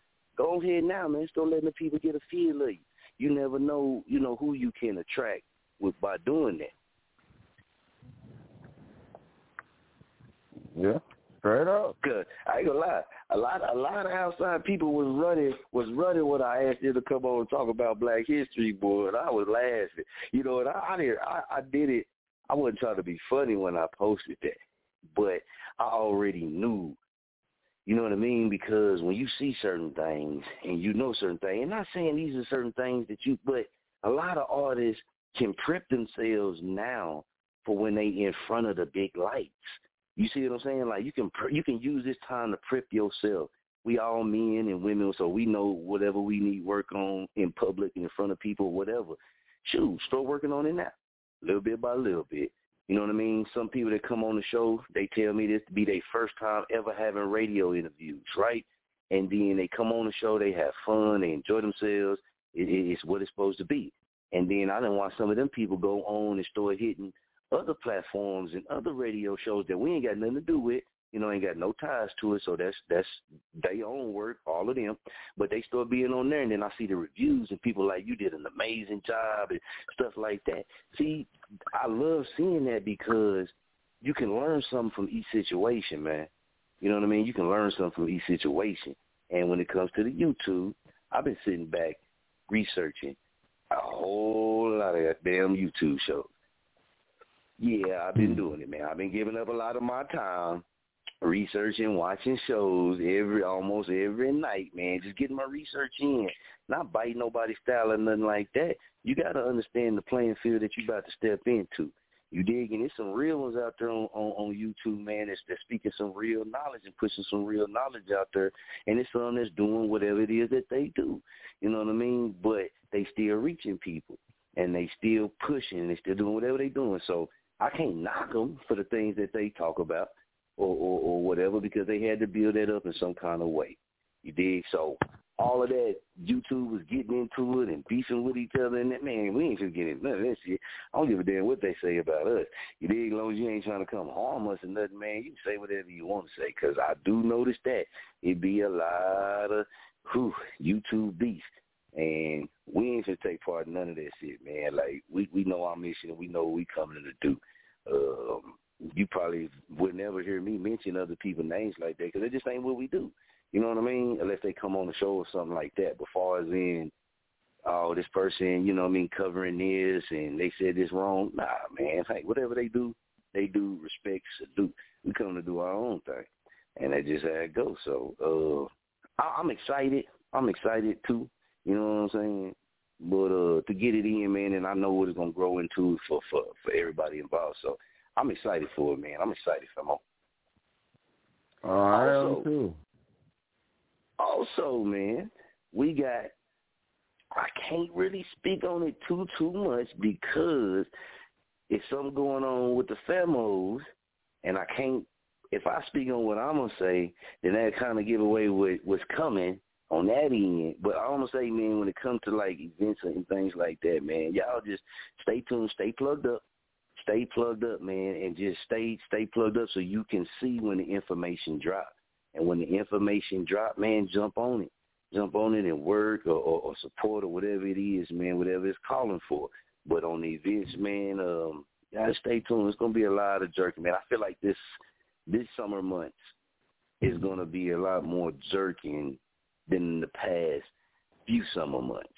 Go ahead now, man. Start letting the people get a feel of you. You never know, you know, who you can attract with by doing that. Yeah. Straight up. Good. I ain't gonna lie, a lot, a lot of outside people was running, was running when I asked them to come on and talk about Black History, boy, and I was laughing. You know, and I, I did, I, I did it. I wasn't trying to be funny when I posted that, but I already knew. You know what I mean? Because when you see certain things and you know certain things, and not saying these are certain things that you, but a lot of artists can prep themselves now for when they in front of the big lights. You see what I'm saying? Like you can you can use this time to prep yourself. We all men and women, so we know whatever we need work on in public, in front of people, whatever. Shoot, start working on it now, little bit by little bit. You know what I mean? Some people that come on the show, they tell me this to be their first time ever having radio interviews, right? And then they come on the show, they have fun, they enjoy themselves. It, it, it's what it's supposed to be. And then I didn't watch some of them people go on and start hitting other platforms and other radio shows that we ain't got nothing to do with. You know, ain't got no ties to it, so that's that's their own work, all of them. But they still being on there, and then I see the reviews and people like you did an amazing job and stuff like that. See, I love seeing that because you can learn something from each situation, man. You know what I mean? You can learn something from each situation. And when it comes to the YouTube, I've been sitting back researching a whole lot of that damn YouTube shows. Yeah, I've been mm. doing it, man. I've been giving up a lot of my time researching, watching shows every almost every night, man. Just getting my research in, not biting nobody's style or nothing like that. You got to understand the playing field that you about to step into. You dig? And there's some real ones out there on, on, on YouTube, man, that's, that's speaking some real knowledge and pushing some real knowledge out there. And it's some that's doing whatever it is that they do. You know what I mean? But they still reaching people, and they still pushing, and they still doing whatever they doing. So I can't knock them for the things that they talk about or, or, or whatever because they had to build that up in some kind of way. You dig? So all of that, YouTube was getting into it and beefing with each other, and that man, we ain't just getting none of that shit. I don't give a damn what they say about us. You dig? As long as you ain't trying to come harm us or nothing, man, you can say whatever you want to say. Because I do notice that it be a lot of whew, YouTube beef. And we ain't gonna take part in none of that shit, man. Like we we know our mission we know what we coming to do. Um, you probably would never hear me mention other people's names like that because it just ain't what we do. You know what I mean? Unless they come on the show or something like that. But far as in, oh, this person, you know what I mean, covering this and they said this wrong. Nah, man. Hey, whatever they do, they do respect, salute. We come to do our own thing. And that's just how it goes. So uh I, I'm excited. I'm excited too. You know what I'm saying? But uh to get it in, man, and I know what it's gonna grow into for for for everybody involved. So I'm excited for it, man. I'm excited for more. All right, Also- I'm too. Also, man, we got. I can't really speak on it too too much because it's something going on with the Femos, and I can't. If I speak on what I'm gonna say, then that kind of give away what what's coming on that end. But I'm gonna say, man, when it comes to like events and things like that, man, y'all just stay tuned, stay plugged up, stay plugged up, man, and just stay stay plugged up so you can see when the information drop. And when the information drop, man, jump on it. Jump on it and work or, or, or support or whatever it is, man, whatever it's calling for. But on the events, man, um, gotta stay tuned. It's gonna be a lot of jerking, man. I feel like this this summer months is gonna be a lot more jerking than in the past few summer months.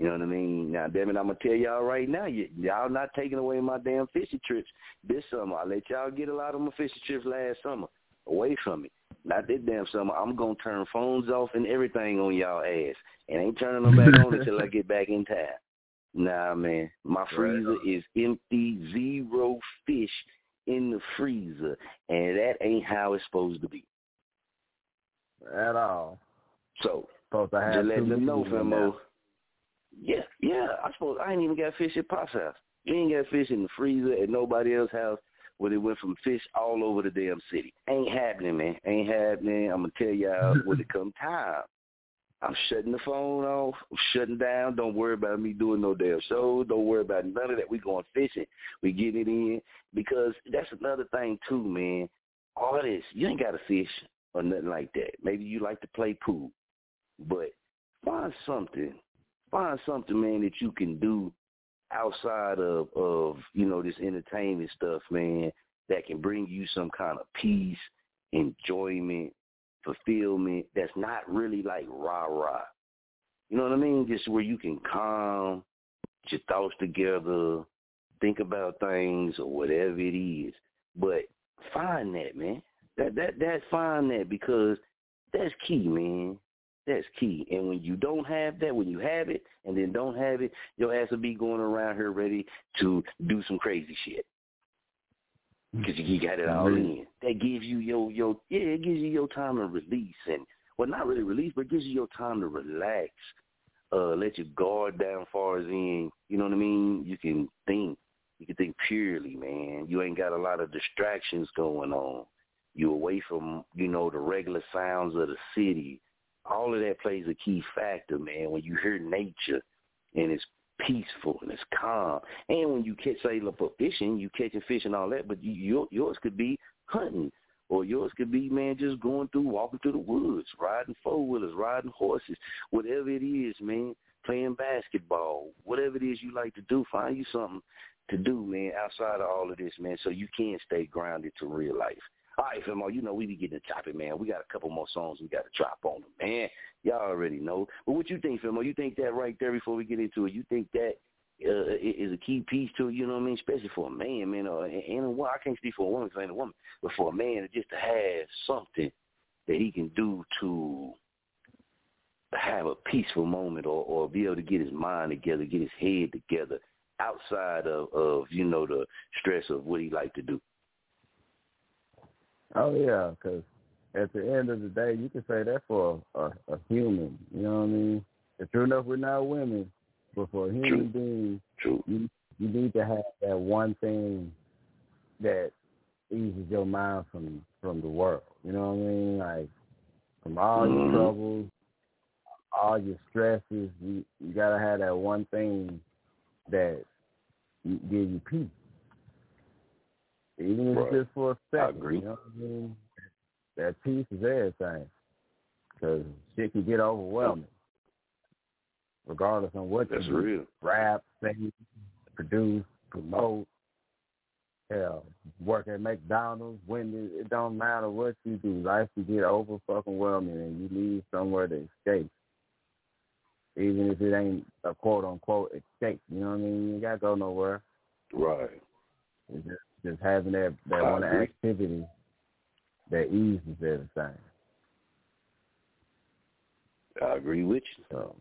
You know what I mean? Now, damn it, I'm gonna tell y'all right now, y- y'all not taking away my damn fishing trips this summer. I let y'all get a lot of my fishing trips last summer away from me. Not this damn summer. I'm gonna turn phones off and everything on y'all ass, and ain't turning them back on until I get back in time. Nah, man, my freezer is empty, zero fish in the freezer, and that ain't how it's supposed to be. At all. So Supposed to have just let them know, Femo. Yeah, yeah. I suppose I ain't even got fish at Pop's house. You ain't got fish in the freezer at nobody else's house where they went from fish all over the damn city. Ain't happening, man. Ain't happening. I'm gonna tell y'all when it come time. I'm shutting the phone off. I'm shutting down. Don't worry about me doing no damn shows. Don't worry about none of that. We going fishing. We getting it in because that's another thing too, man. All this, you ain't got to fish or nothing like that. Maybe you like to play pool, but find something. Find something, man, that you can do outside of of you know this entertainment stuff, man, that can bring you some kind of peace, enjoyment, fulfillment. That's not really like rah rah. You know what I mean? Just where you can calm, your thoughts together, think about things or whatever it is. But find that, man. That that that find that because that's key, man. That's key. And when you don't have that, when you have it and then don't have it, your ass will be going around here ready to do some crazy shit. Because you got it all in. That gives you your your yeah, it gives you your time to release and well, not really release, but it gives you your time to relax. Uh, let your guard down, far as in, you know what I mean. You can think, you can think purely, man. You ain't got a lot of distractions going on. You away from you know the regular sounds of the city. All of that plays a key factor, man. When you hear nature and it's peaceful and it's calm, and when you catch say look for fishing, you catching fish and all that, but you, your, yours could be hunting, or yours could be man just going through, walking through the woods, riding four wheelers, riding horses, whatever it is, man. Playing basketball, whatever it is you like to do, find you something to do, man, outside of all of this, man, so you can stay grounded to real life. All right, Femo, you know we be getting choppy, man. We got a couple more songs we got to drop on them, man. Y'all already know. But what you think, Femo? You think that right there before we get into it? You think that uh, is a key piece to it? You know what I mean? Especially for a man, man, or and a woman. I can't speak for a woman because I ain't a woman, but for a man, just to have something that he can do to have a peaceful moment or, or be able to get his mind together, get his head together outside of, of you know the stress of what he like to do. Oh yeah, because at the end of the day, you can say that for a, a human. You know what I mean? It's true enough we're not women, but for a human being, True. you you need to have that one thing that eases your mind from from the world. You know what I mean? Like from all your Mhm. troubles, all your stresses, you you gotta have that one thing that gives you peace. Even if Right. it's just for a second. You know what I mean? That peace is everything. Because shit can get overwhelming. Regardless on what That's you real. Rap, sing, produce, promote. Hell, work at McDonald's, Wendy's, it don't matter what you do. Life can get over fucking whelming and you need somewhere to escape. Even if it ain't a quote unquote escape. You know what I mean? You gotta go nowhere. Right. It's just, just having that, that I one agree. activity that eases everything. I agree with you. So,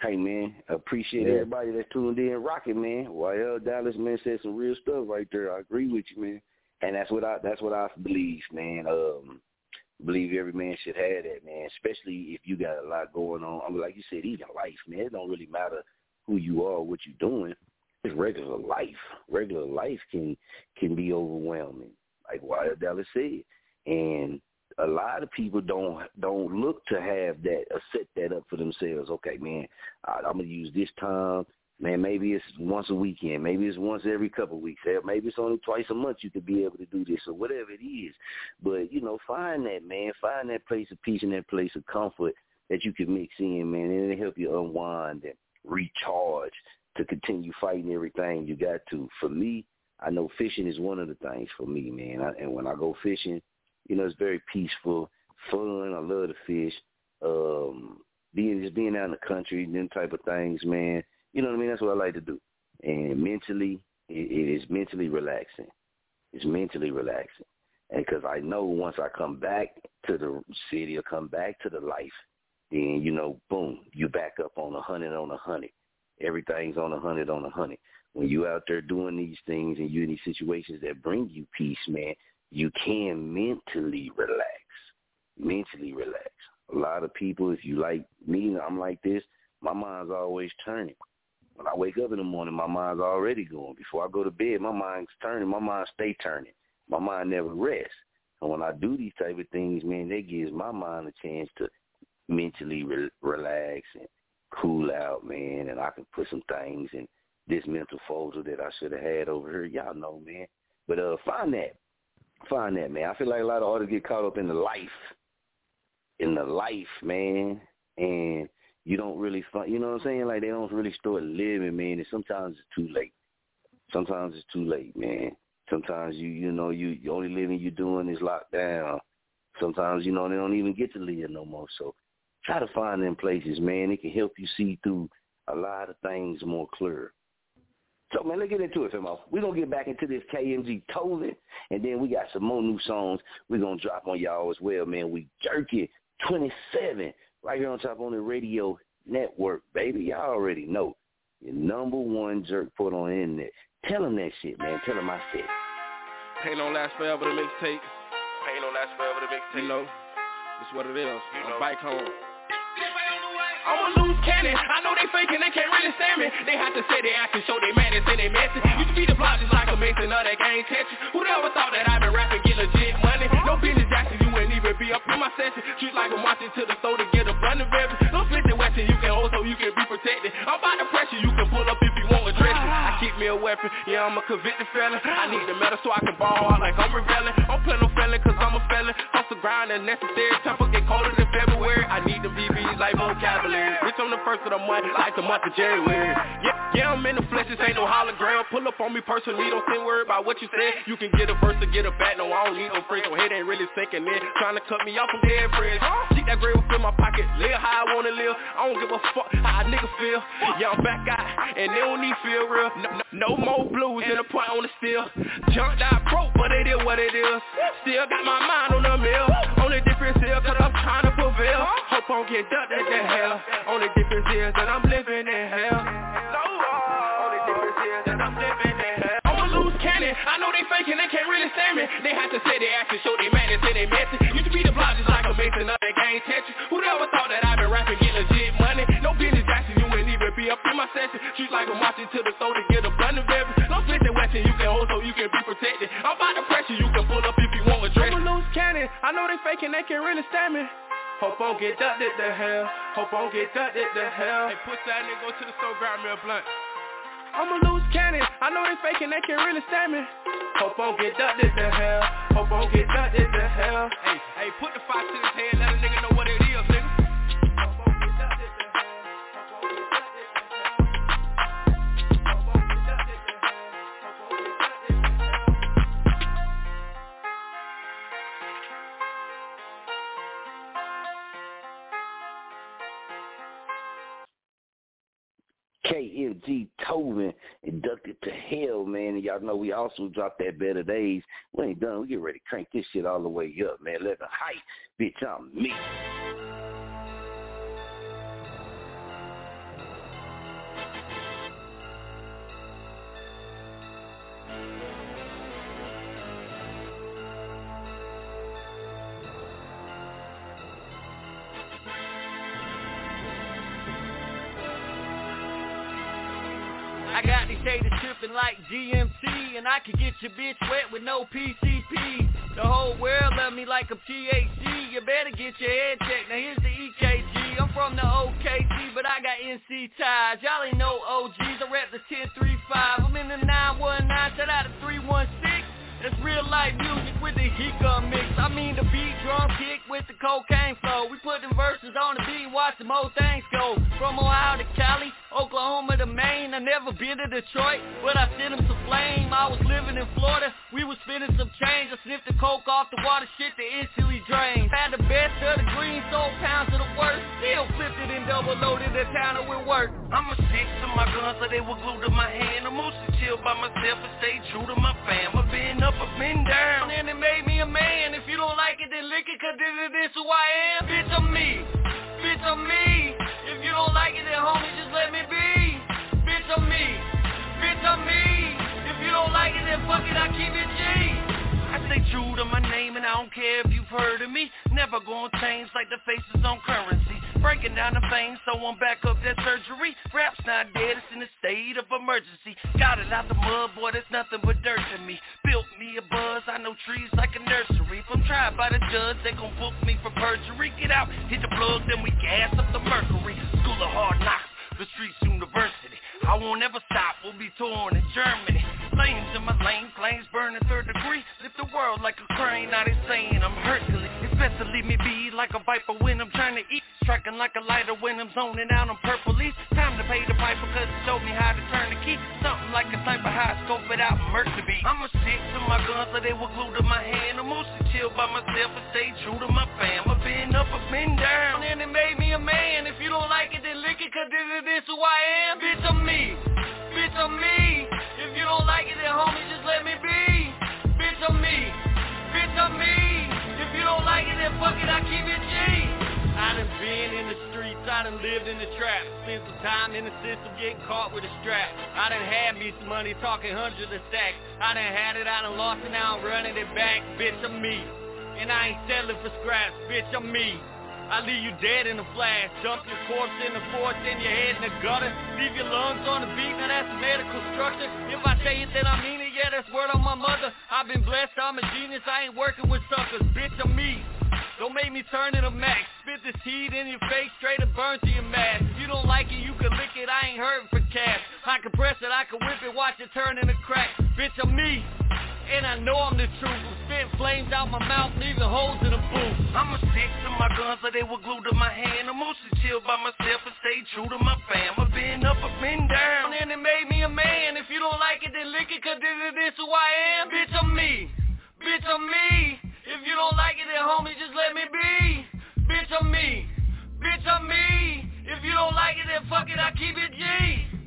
Hey man, appreciate Yeah. everybody that tuned in, rocking man. YL Dallas man said some real stuff right there. I agree with you, man. And that's what I that's what I believe, man. Um believe every man should have that, man. Especially if you got a lot going on. I mean, like you said, even life, man. It don't really matter who you are, what you're doing. Regular life. Regular life can can be overwhelming, like YL Dallas said. And a lot of people don't don't look to have that or set that up for themselves. Okay, man, I, I'm gonna use this time. Man, maybe it's once a weekend. Maybe it's once every couple of weeks. Maybe it's only twice a month you could be able to do this or whatever it is. But you know, find that man, find that place of peace and that place of comfort that you can mix in, man, and it'll help you unwind and recharge to continue fighting everything you got to. For me, I know fishing is one of the things for me, man. I, and when I go fishing, you know, it's very peaceful, fun. I love to fish. Um, being just being out in the country, them type of things, man. You know what I mean? That's what I like to do. And mentally, it, it is mentally relaxing. It's mentally relaxing. And because I know once I come back to the city or come back to the life, then you know, boom, you back up on a hundred on a hundred. Everything's on a hundred on a hundred. When you out there doing these things and you in these situations that bring you peace, man, you can mentally relax. Mentally relax. A lot of people, if you like me, I'm like this, my mind's always turning. When I wake up in the morning, my mind's already going. Before I go to bed, my mind's turning. My mind stay turning. My mind never rests. And when I do these type of things, man, that gives my mind a chance to mentally re- relax and cool out, man. And I can put some things in this mental folder that I should have had over here. Y'all know, man. But uh, find that, find that, man. I feel like a lot of artists get caught up in the life, in the life, man, and you don't really find, you know what I'm saying? Like they don't really start living, man. And sometimes it's too late. Sometimes it's too late, man. Sometimes you, you know, you the only living you're doing is locked down. Sometimes, you know, they don't even get to live no more. So try to find them places, man. It can help you see through a lot of things more clear. So man, let's get into it, Fimo. We're gonna get back into this KMG Tozen, and then we got some more new songs we're gonna drop on y'all as well, man. We jerky twenty seven right here on Chop On It Radio network, baby. Y'all already know. Your number one jerk put on the internet. Tell them that shit, man. Tell them I said. Pain don't last forever, the mixtape. Pain don't last forever, the mixtape. You know, it's what it is. You know. Bike home. I'm a loose cannon. I know they faking, they can't really stand me. They have to say they action, show they madness and they message. Used to be the block just like a mason of that game catching. Who never thought that I've been rapping, get legit money? No business Jackson, you wouldn't even be up in my session. Treat like I'm marching to the store to get a blunt of. No Smith and Wesson, you can hold so you can be protected. I'm about to pressure, you can pull up if you want to dress it. I me a weapon, yeah, I'm a convicted felon. I need the metal so I can ball like I'm rebelling. I'm playing no felon cause I'm a felon. Hustle grind and necessary. Temper get colder than February. I need them BBs like vocabulary. Bitch, I'm the first of the month, like the month of January. Yeah, yeah, I'm in the flesh, this ain't no hologram. Pull up on me personally, don't send word about what you said. You can get a verse or get a bat, no, I don't need no friends. Your head ain't really sinking in. Trying to cut me off from dead friends. Keep that grave in my pocket, live how I wanna live. I don't give a fuck how a nigga feel. Yeah, I'm back out, and they don't need feel real. No, no, no more blues in the point on the steel. Jumped out broke, but it is what it is. Still got my mind on the mill. Only difference is that I'm trying to prevail. Hope I don't get ducked at the hell. Only difference is that I'm living in hell. Only difference is that I'm living in hell. I'm a loose cannon. I know they faking, they can't really stand me. They have to say they action, show they madness and they messy. Used to be the block just like a mason of that game Tetris. Who never thought be up in my session. Treat like I'm marching to the store to get a blunt of beverage. No Smith and Wesson, you can hold so you can be protected. I'm about to pressure, you can pull up if you want to dress. I'm a loose cannon. I know they faking, they can't really stand me. Hope I don't get ducked at the hell. Hope I don't get ducked at the hell. Hey, push that nigga, go to the store, grab me a blunt. I'm a loose cannon. I know they faking, they can't really stand me. Hope I don't get ducked at the hell. Hope I don't get ducked at the hell. Hey, hey, put the five to his head, let a nigga know KMG Tovin inducted to hell, man. And y'all know we also dropped that Better Days. We ain't done. We get ready to crank this shit all the way up, man. Let the hype, bitch, I'm me. GMC And I can get your bitch wet with no PCP The whole world love me like I'm THC You better get your head checked, now here's the EKG I'm from the OKC, but I got NC ties. Y'all ain't no OGs, I rep the 1035 I'm in the 919, shout out to 316 it's real life music with the gun mix. I mean the beat drum kick with the cocaine flow. We put them verses on the beat watch them things go. From Ohio to Cali, Oklahoma to Maine. I never been to Detroit, but I sent them some flame. I was living in Florida, we was spending some change. I sniffed the coke off the water shit that instantly drained. Had the best of the green, sold pounds of the worst. Still flipped it and double loaded the town that we work. I'm a stick to my guns so they were glued to my hand. I'm mostly chill by myself and stay true to my fam. I've been up, I've been down. And it made me a man. If you don't like it, then lick it, cause this is who I am. Bitch, I'm me. Bitch, I'm me. If you don't like it, then homie, just let me be. Bitch, I'm me. Bitch, I'm me. If you don't like it, then fuck it, I keep it G. Stay true to my name and I don't care if you've heard of me. Never gonna change like the faces on currency. Breaking down the veins so I'm back up that surgery. Rap's not dead, it's in a state of emergency. Got it out the mud, boy, there's nothing but dirt to me. Built me a buzz, I know trees like a nursery. If I'm tried by the judge, they gon' book me for perjury. Get out, hit the plug, then we gas up the mercury. School of hard knocks, the streets university I won't ever stop, we'll be torn in Germany. Flames in my lane, flames burning third degree. Lift the world like a crane, now they saying I'm Hercules. It's best to leave me be like a viper when I'm trying to eat. Striking like a lighter when I'm zoning out on purple purpley Time to pay the piper cause it showed me how to turn the key. Something like a sniper high scope it out Mercury I'm a stick to my guns so they were glued to my hand I'm mostly chill by myself and stay true to my fam. I've been up, I've been down And it made me a man. If you don't like it, then lick it, cause this is who I am. Bitch, I'm Bitch, I'm me. If you don't like it, then homie, just let me be. Bitch, I'm me. Bitch, I'm me. If you don't like it, then fuck it, I keep it G. I done been in the streets, I done lived in the trap Spent some time in the system getting caught with a strap I done had me some money, talking hundreds of stacks I done had it, I done lost it, now I'm running it back Bitch, I'm me And I ain't settling for scraps, bitch, I'm me I leave you dead in a flash. Dump your corpse in the forest and your head in the gutter. Leave your lungs on the beat, now that's medical structure. If I say it, then I mean it, yeah, that's word on my mother. I've been blessed, I'm a genius, I ain't working with suckers. Bitch, I'm me. Don't make me turn it a max Spit this heat in your face, straight to burn to your mask. If you don't like it, you can lick it, I ain't hurting for cash. I can press it, I can whip it, watch it turn into crack. Bitch, I'm me and I know I'm the truth. Spit flames out my mouth, leaving holes in the booth. I'm a stick to my guns so they were glued to my hand. I'm mostly chill by myself and stay true to my fam. I've been up, I've been down. And it made me a man. If you don't like it, then lick it Cause this is this who I am. Bitch, I'm me. Bitch, I'm me. If you don't like it, then homie, just let me be. Bitch, I'm me. Bitch, I'm me. If you don't like it, then fuck it, I keep it G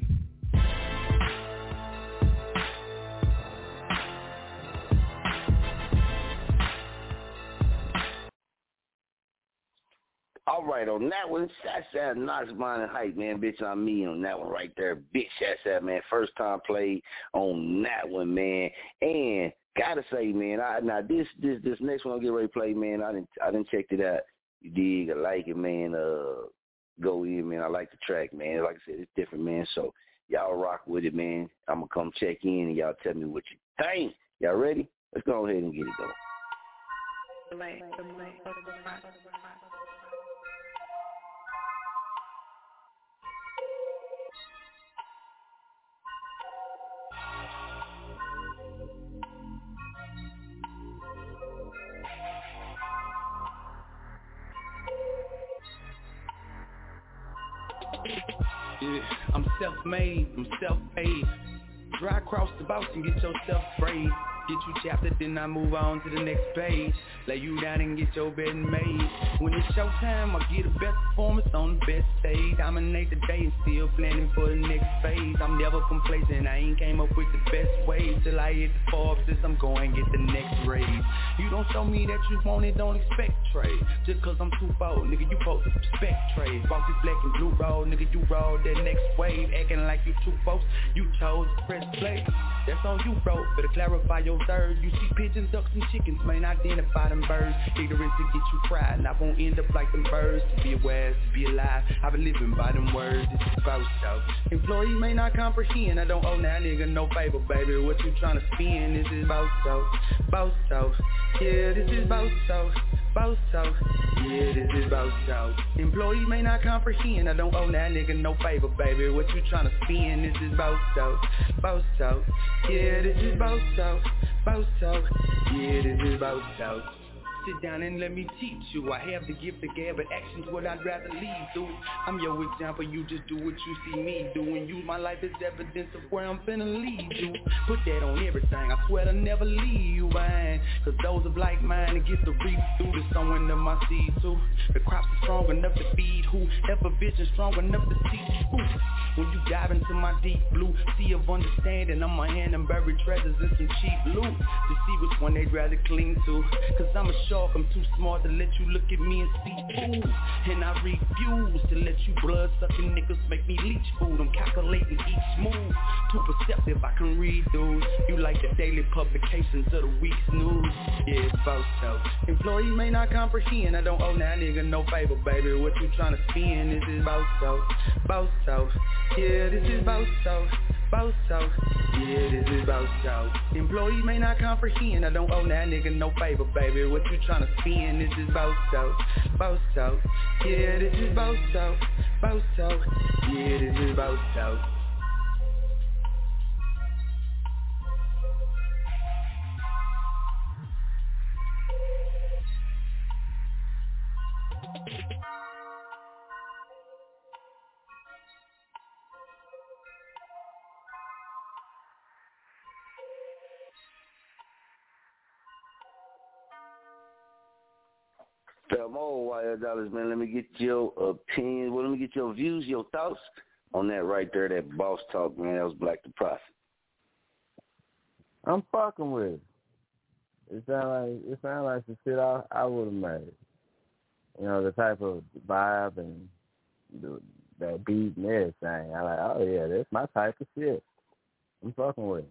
All right, on that one, that's that Knox Mine and Hype, man. Bitch, I'm me on that one right there. Bitch, that's that, man. First time played on that one, man. And gotta say, man, I now this this this next one I'll get ready to play, man. I didn't I didn't check it out. You dig? I like it, man. Uh, go in, man. I like the track, man. Like I said, it's different, man. So y'all rock with it, man. I'm gonna come check in and y'all tell me what you think. Y'all ready? Let's go ahead and get it going. Yeah, I'm self-made, I'm self-paid. Drive across the box and get yourself sprayed. Get you chapter, then I move on to the next page. Lay you down and get your bed made. When it's showtime, I get the best performance on the best stage. Dominate the day and still planning for the next phase. I'm never complacent, I ain't came up with the best ways. Till I hit the Forbes, I'm going get the next raise. You don't show me that you want it, don't expect trade. Just cause I'm too bold, nigga, you supposed to respect trade. Bossy black and blue roll, nigga, you roll that next wave. Acting like you two folks, you chose to press play. That's on you, bro. Better clarify your third. You see pigeons, ducks, and chickens, man, identify them birds. Ignorance to get you fried, and I won't end up like them birds. To be aware, to be alive, I've been living by them words. This is about so. Employee may not comprehend, I don't owe that nigga no favor, baby. What you tryna spin? This is about so, about so. Yeah, this is about so, about. Yeah, this is so. Employee may not comprehend, I don't owe that nigga no favor, baby. What you tryna spin? This is about so. Yeah, this is about so. Yeah, this is so. Sit down and let me teach you. I have the gift of gab, but actions what I'd rather lead through. I'm your example, you just do what you see me doing. You, my life is evidence of where I'm finna lead you. Put that on everything, I swear to never leave you behind. Cause those of like mine, it get the reap through to someone of my seed too. The crops are strong enough to feed who? Ever vision strong enough to see who? When you dive into my deep blue sea of understanding, I'm a hand and buried treasures and some cheap loot to see which one they'd rather cling to. Cause I'm a I'm too smart to let you look at me and see food. And I refuse to let you blood sucking niggas make me leech food. I'm calculating each move. Too perceptive, I can read those. You like the daily publications of the week's news. Yeah, it's about so. Employee may not comprehend, I don't owe that nigga no favor, baby. What you tryna spin? This is about so, about so. Yeah, this is about so, so. Yeah, this is about so. Employee may not comprehend, I don't owe that nigga no favor, baby. What you tryna spin? This is about so. Yeah, this is about so. Yeah, this is about so. Felmo, YL Dallas, man, let me get your opinion. Well, let me get your views, your thoughts on that right there, that boss talk, man. That was Black the Prophet. I'm fucking with it. It sound like it sound like the shit I I would have made. You know the type of vibe and the, that beat and everything. I like, oh yeah, that's my type of shit. I'm fucking with it.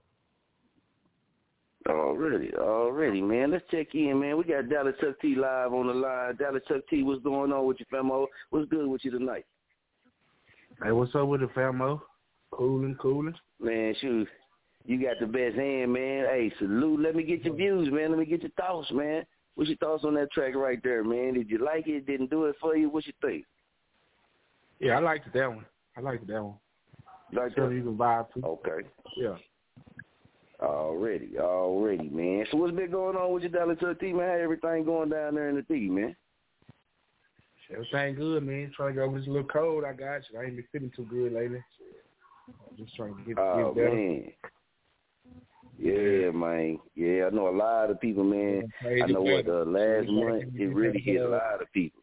Already, already, man. Let's check in, man. We got Dallas Chuck T live on the line. Dallas Chuck T, what's going on with you, famo? What's good with you tonight? Hey, what's up with the famo? Cooling, cooling. Man, shoot, you got the best hand, man. Hey, salute. Let me get your views, man. Let me get your thoughts, man. What's your thoughts on that track right there, man? Did you like it? Didn't do it for you? What you think? Yeah, I liked that one. I liked that one. Like that? you can vibe to. Okay. Yeah. Already, already, man. So what's been going on with your Dallas Chuck T, man? How everything going down there in the T, man? Everything good, man. Trying to get over this little cold I got. You. I ain't been feeling too good lately. I'm just trying to get, Oh, get better. man. Yeah, man. Yeah, I know a lot of people, man. Crazy I know what weather. uh, last month it really hit a lot of people.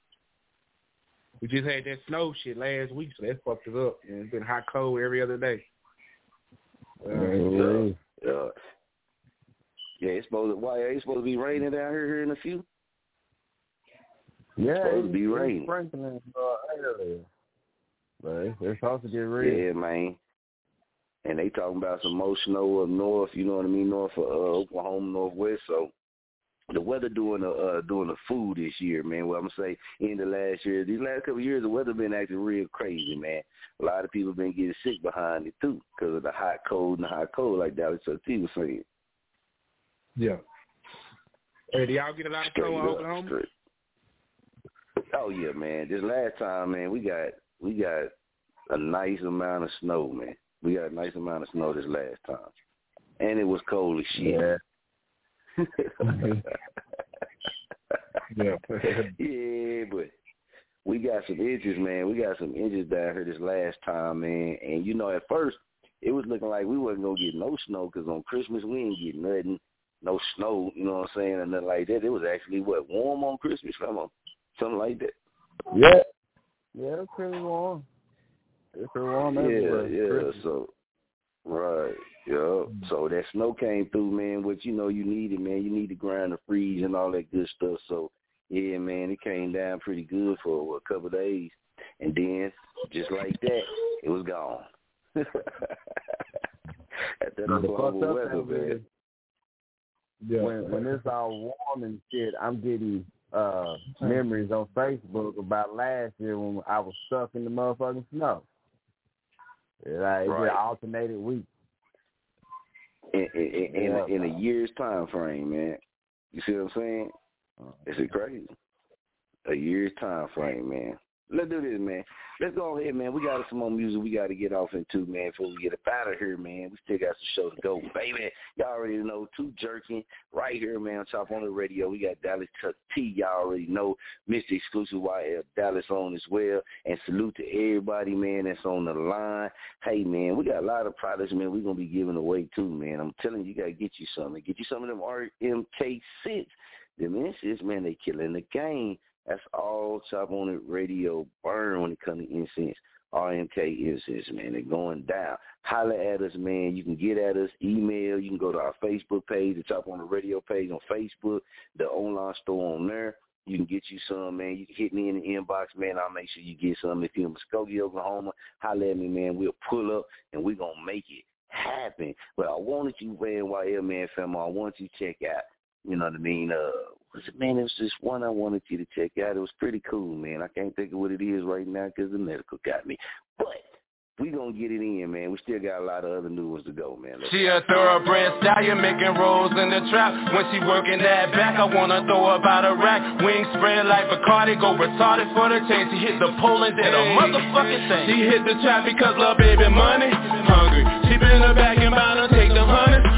We just had that snow shit last week, so that fucked us up. And it's been hot cold every other day. Uh, Yeah, yeah. Yeah, it's supposed to, why it's supposed to be raining down here here in a few. Yeah, supposed to be it's raining. sprinkling uh, but it's, it's supposed to get rain. Yeah, man. And they talking about some more snow up north, you know what I mean, north of uh, Oklahoma, northwest. So the weather doing the uh, doing the food this year, man. Well, I'm gonna say in the last year, these last couple of years, the weather been acting real crazy, man. A lot of people been getting sick behind it too, because of the hot cold and the hot cold, like Dallas Chuck T was saying. Yeah. Hey, do y'all get a lot of snow in Oklahoma? straight. Oh yeah, man. This last time, man, we got we got a nice amount of snow, man. We got a nice amount of snow this last time, and it was cold as shit. Yeah. Yeah. yeah, but we got some inches, man. We got some inches down here this last time, man. And you know, at first it was looking like we wasn't gonna get no snow because on Christmas we ain't get nothing. no snow, you know what I'm saying, and nothing like that. It was actually what warm on Christmas, something, something like that. Yeah, yeah, it's pretty warm. It's pretty warm Yeah, everywhere. yeah. Christmas. So, right, yeah. So that snow came through, man. What you know you needed, man. You need to grind the freeze and all that good stuff. So, yeah, man, it came down pretty good for what, a couple of days, and then just like that, it was gone. At that The fucked Oklahoma up weather, man. is, when when it's all warm and shit, I'm getting uh memories on Facebook about last year when I was stuck in the motherfucking snow. Like it Right. just alternated weeks. in, in, in, in, a, in a year's time frame, man. You see what I'm saying? Uh-huh. Is it crazy? A year's time frame, man. Let's do this, man. Let's go ahead, man. We got some more music we got to get off into, man, before we get up out of here, man. We still got some show to go, baby. Y'all already know, Too Jurkking right here, man, Chop On It Radio. We got Dallas Chuck T. Y'all already know Mr. Exclusive YF Dallas on as well. And salute to everybody, man, that's on the line. Hey, man, we got a lot of products, man, we're going to be giving away, too, man. I'm telling you, you got to get you something. Get you some of them RMK6. Them incense, man, they killing the game. That's all Chop on it radio burn when it comes to incense. RMK incense, man. They're going down. Holler at us, man. You can get at us, email. You can go to our Facebook page, the Chop On It Radio page on Facebook, the online store on there. You can get you some, man. You can hit me in the inbox, man. I'll make sure you get some. If you're in Muskogee, Oklahoma, holler at me, man. We'll pull up and we're going to make it happen. But I wanted you, man, YL, man, fam, I want you to check out, you know what I mean, uh, was it, man, it was just one I wanted you to check out. It was pretty cool, man. I can't think of what it is right now because the medical got me. But we going to get it in, man. We still got a lot of other new ones to go, man. Let's She a thoroughbred stallion making rolls in the trap. When she working that back, I wanna throw her by the rack. Wings spread like Bacardi, go retarded for the chain. She hit the pole and did a motherfucking thing. She hit the trap because love baby money hungry. She been in the back and bound to take them hundreds from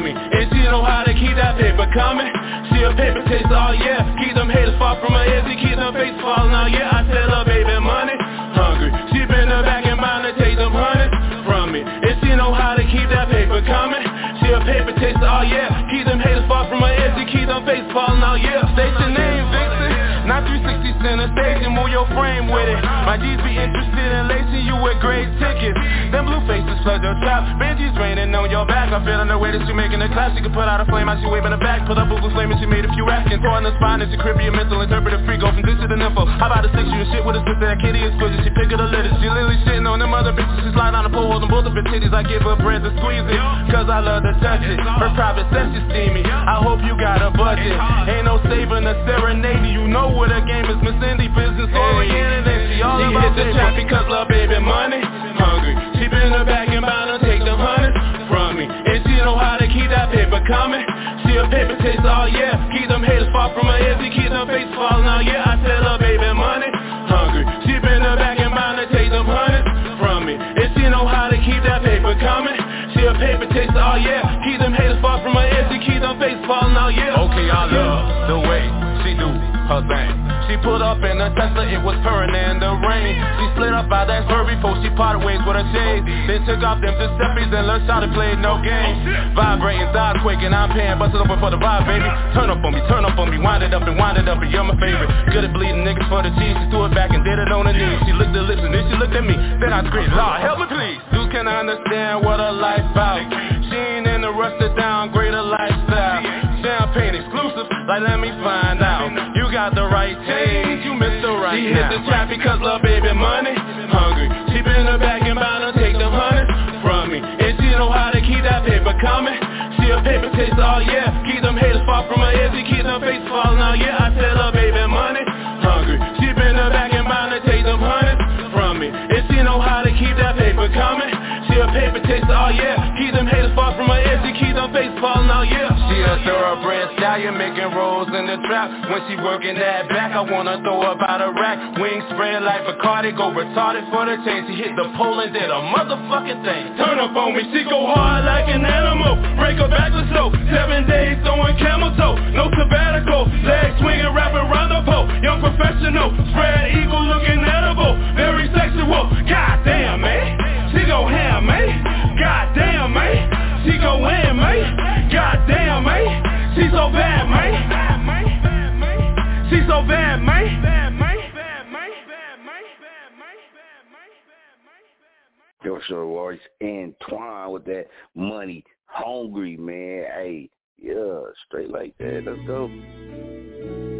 me. And she know how to keep that paper coming. She a paper chaser all yeah Keep them haters far from her. She keep them face falling all yeah I tell her baby money hungry. She been in the back and bound to take them hundreds from me. And she know how to keep that paper coming. She a paper chaser all yeah Keep them haters far from her. She keep them face falling all year. Station name Vixen. Not 360 center station, move your frame with it. My G's be interested in lacing you with great tickets. Them blue faces flood your trap. Benji's raining on your back. I'm feeling the way that she making a class. She can put out a flame as she waving her back. Put up Google flame and she made a few asking. Throwing the spine, it's a Caribbean mental interpreter free. Go from this to the nympho. How about a six you and shit with a sister that kitty is squishy. She pick up the litter. She literally shitting on them other bitches. She slide on the pole, holding both of her titties. I give her bread to squeeze it. Cause I love to touch it. Her private sex is steamy. I hope you got a budget. Ain't no saving a serenade. You know what a game is. Miss Cindy business oriented and she all She about hit the trap because love baby money hungry. She been in the back and bound to take them hundreds from me. And she know how to keep that paper coming. She a paper chaser all oh yeah. Keep them haters far from her. She keep them face falling all yeah. I tell her baby money hungry. She been in the back and bound to take them hundreds from me. And she know how to keep that paper coming. She a paper chaser all oh yeah. Keep them haters far from her. She keep them face falling all yeah. Okay, I love the way she do her. She put up in a Tesla, it was purring in the rain. She split up by that her before she parted ways with her shades. Then took off them Giuseppe's and learned how to play no games. Vibrating, thighs quaking, I'm paying, busted open for the vibe, baby. Turn up on me, turn up on me, wind it up and wind it up, and you're my favorite. Good at bleeding niggas for the cheese. She threw it back and did it on her knees. She licked her lips and then she looked at me. Then I screamed, Lord, help me please. Dudes can understand what a life out. She ain't in the rush to downgrade her lifestyle. Champagne exclusive, like let me find out. Got the right taste, you missed the right She hit the trap because love baby money hungry. She been in the back and bound to take them hundreds from me. And she know how to keep that paper coming. She a paper chaser all yeah Keep them haters far from her ears. She keep them face falling all yeah I tell her baby money hungry. She been in the back and bound to take them hundreds from me. And she know how to keep that paper coming. She a paper chaser all yeah Keep them haters far from her ears. She keep them face falling all year. A thoroughbred stallion making rolls in the trap. When she working that back, I wanna throw her by the rack. Wings spread like Bacardi, go retarded for the chain. She hit the pole and did a motherfucking thing. Turn up on me, she go hard like an animal. Break her back with slow. Seven days throwing camel toe. No sabbatical. Leg swinging, rapping round the pole. Young professional. Spread eagle looking edible. Very sexual. God damn, man. She go ham, man. God damn, man. She go in, man. God damn, man. so bad, man. She so bad, man. Yo, sure was Antoine with that money hungry, man. Hey, yeah, straight like that. Let's go.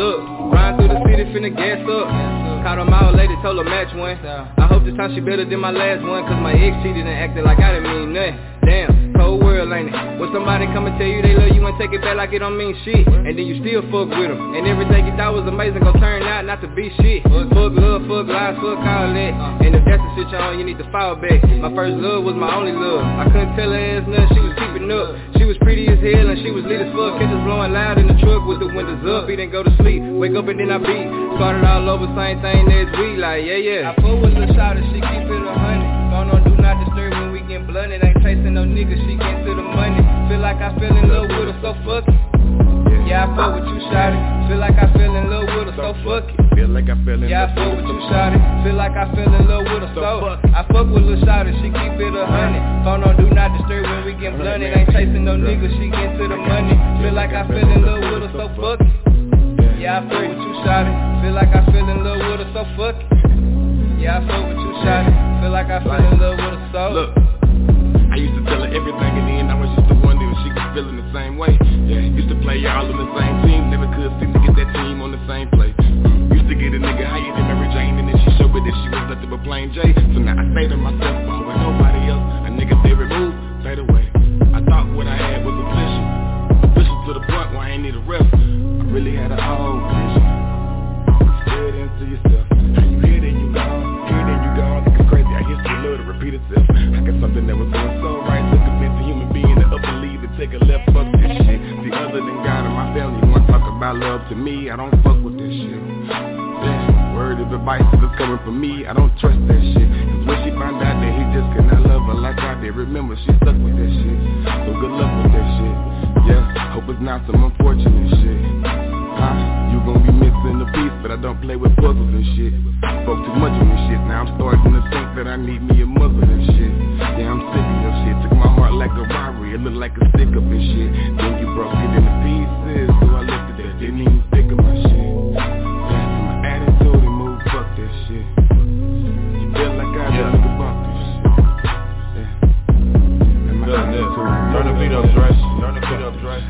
Look, ride through the city, finna gas up. Caught a mile lady, told her match one. I hope this time she better than my last one, cause my ex cheated and acted like I didn't mean nothing. Damn, cold world ain't it? When somebody come and tell you they love you and take it back like it don't mean shit, and then you still fuck with them, and everything you thought was amazing gon' turn out not to be shit. Fuck love, fuck lies, fuck all that. And if that's the shit you're on, you need to fall back. My first love was my only love. I couldn't tell her ass nothing, she was keeping up. She was pretty as hell and she was lit as fuck. Catch us blowing loud in the truck with the windows up. We didn't go to sleep, wake up and then I beat. Started all over, same thing as we like, yeah, yeah. I fuck with Lil Shawty, she keep it a hundred. On do not disturb when we get blunted. Ain't chasing no nigga, she get to the money. Feel like I fell in love with her, so fuck it. Yeah, I fuck with you, Shawty. Feel like I fell in love with her, so fuck it. Feel like I fell in Yeah, I fuck with you, Shawty. Feel like I fell in love with her, so I fuck with Lil Shawty, she keep it a hundred. Phone on do not disturb when we get blunted. Ain't chasing no nigga, she get to the money. Feel like I fell in love with her, so fuck it. Yeah, I fuck with you, Shawty. Feel like I fell in love with her, so fuck it. Yeah, I fuck with you, Shawty. Feel like I fell in love with her, so Look, everything and then I was just the wonder if she was feeling the same way. Yeah, used to play all on the same team, never could seem to get that team on the same play. Mm, Used to get a nigga higher than Mary Jane and then she showed me that she was nothing but plain J. So now I say to myself, oh, with nobody else, a nigga they remove, fade away. I thought what I had was official, official to the point where I ain't need a rep. I really had a whole vision. Say into yourself. Hear then you gone, hear then you gone. Nigga crazy, I history love to repeat itself. I got something that was going so take a left. Fuck this shit. See, other than God and my family, I talk about love to me, I don't fuck with this shit. Word of advice it's coming from me, I don't trust that shit. Cause when she found out that he just could not love her like I did, remember she stuck with that shit. So good luck with that shit. Yeah, hope it's not some unfortunate shit. Huh? You gon' be missing a piece, but I don't play with puzzles and shit. Spoke too much on this shit, now I'm starting to think that I need me a muzzle and shit. Yeah, I'm sick of your shit. Took like a robbery, it looked like a stick up and shit. Then you broke it into pieces, so I left it there. Didn't even think of my shit. My attitude mood, fuck that shit. You feel like I yeah. nigga bump this shit. Yeah. And my attitude. Turn the beat up, dress. Turn the beat up, dress.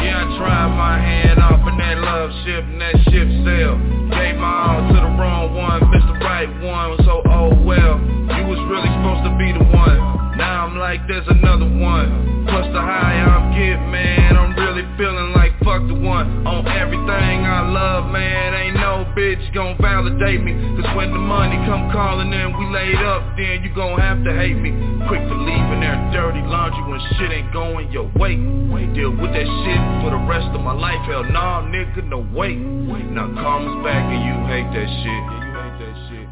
Yeah, I tried my hand off in that love ship and that ship sailed. Right one, so oh well. You was really supposed to be the one. Now I'm like, there's another one. Plus the high I'm getting, man, I'm really feeling like fuck the one. On everything I love, man, ain't no bitch gon' validate me. Cause when the money come calling and we laid up, then you gon' have to hate me. Quick to leave in there dirty laundry when shit ain't going your way. Deal with that shit for the rest of my life. Hell nah, nigga, no way. Now karma's back and you hate that shit.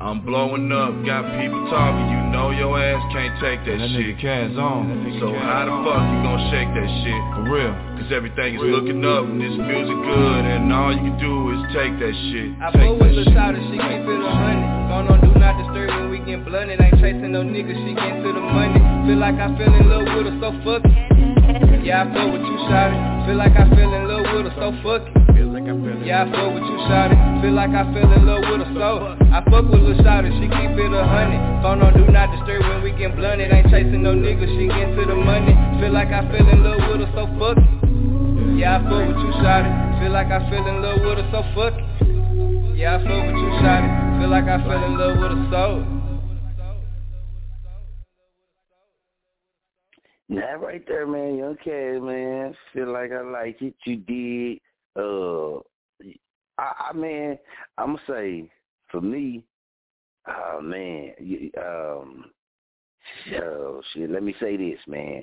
I'm blowing up, got people talking, you know your ass can't take that, shit. that shit. Nigga on. So how the fuck you gon' shake that shit? For real. Cause everything is looking up and this music good and all you can do is take that shit. I take fuck with Lil Shawty, she keep it a hundred. Phone on do not disturb when we get blunted. Ain't chasing no nigga, she get to the money. Feel like I fell in love with her, so fuck it. Yeah, I fuck with you, Shawty. Feel like I fell in love with her, so fuck it. Yeah, I fuck with you, Shawty. Feel like I fell in love with her, so I fuck with Lil Shawty, she keep it a hundred. Phone on do not disturb when we get blunted. Ain't chasing no nigga, she get to the money. Feel like I fell in love with her, so fuck it. Yeah, I fuck with you, Shawty. Feel like I fell in love with her, so fuck it. Yeah, I fuck with you, Shawty. Feel like I fell in love with her, so. That right there, man. Cash, man. Feel like I like it. You did. Uh, I, I man, I'm gonna say for me, oh man, you, um, so shit. Let me say this, man.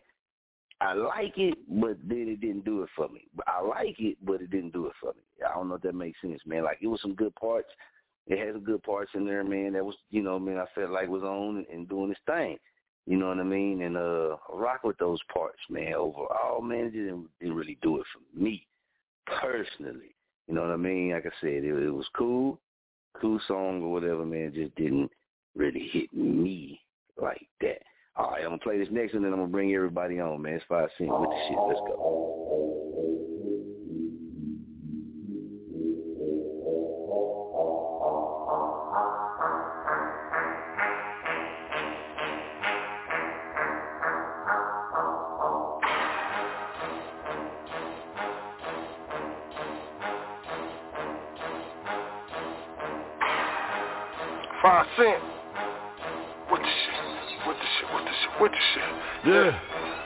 I like it, but then it didn't do it for me. I like it, but it didn't do it for me. I don't know if that makes sense, man. Like it was some good parts. It had some good parts in there, man. That was, you know, man. I felt like was on and doing its thing. You know what I mean? And uh rock with those parts, man. Overall, man, it didn't, didn't really do it for me personally. You know what I mean? Like I said, it, it was cool, cool song or whatever, man. Just didn't really hit me like that. All right, I'm gonna play this next one, and I'm gonna bring everybody on, man. It's five cent with the shit. Let's go. Five cent. What the shit? What the shit? What the shit? What the shit? Yeah.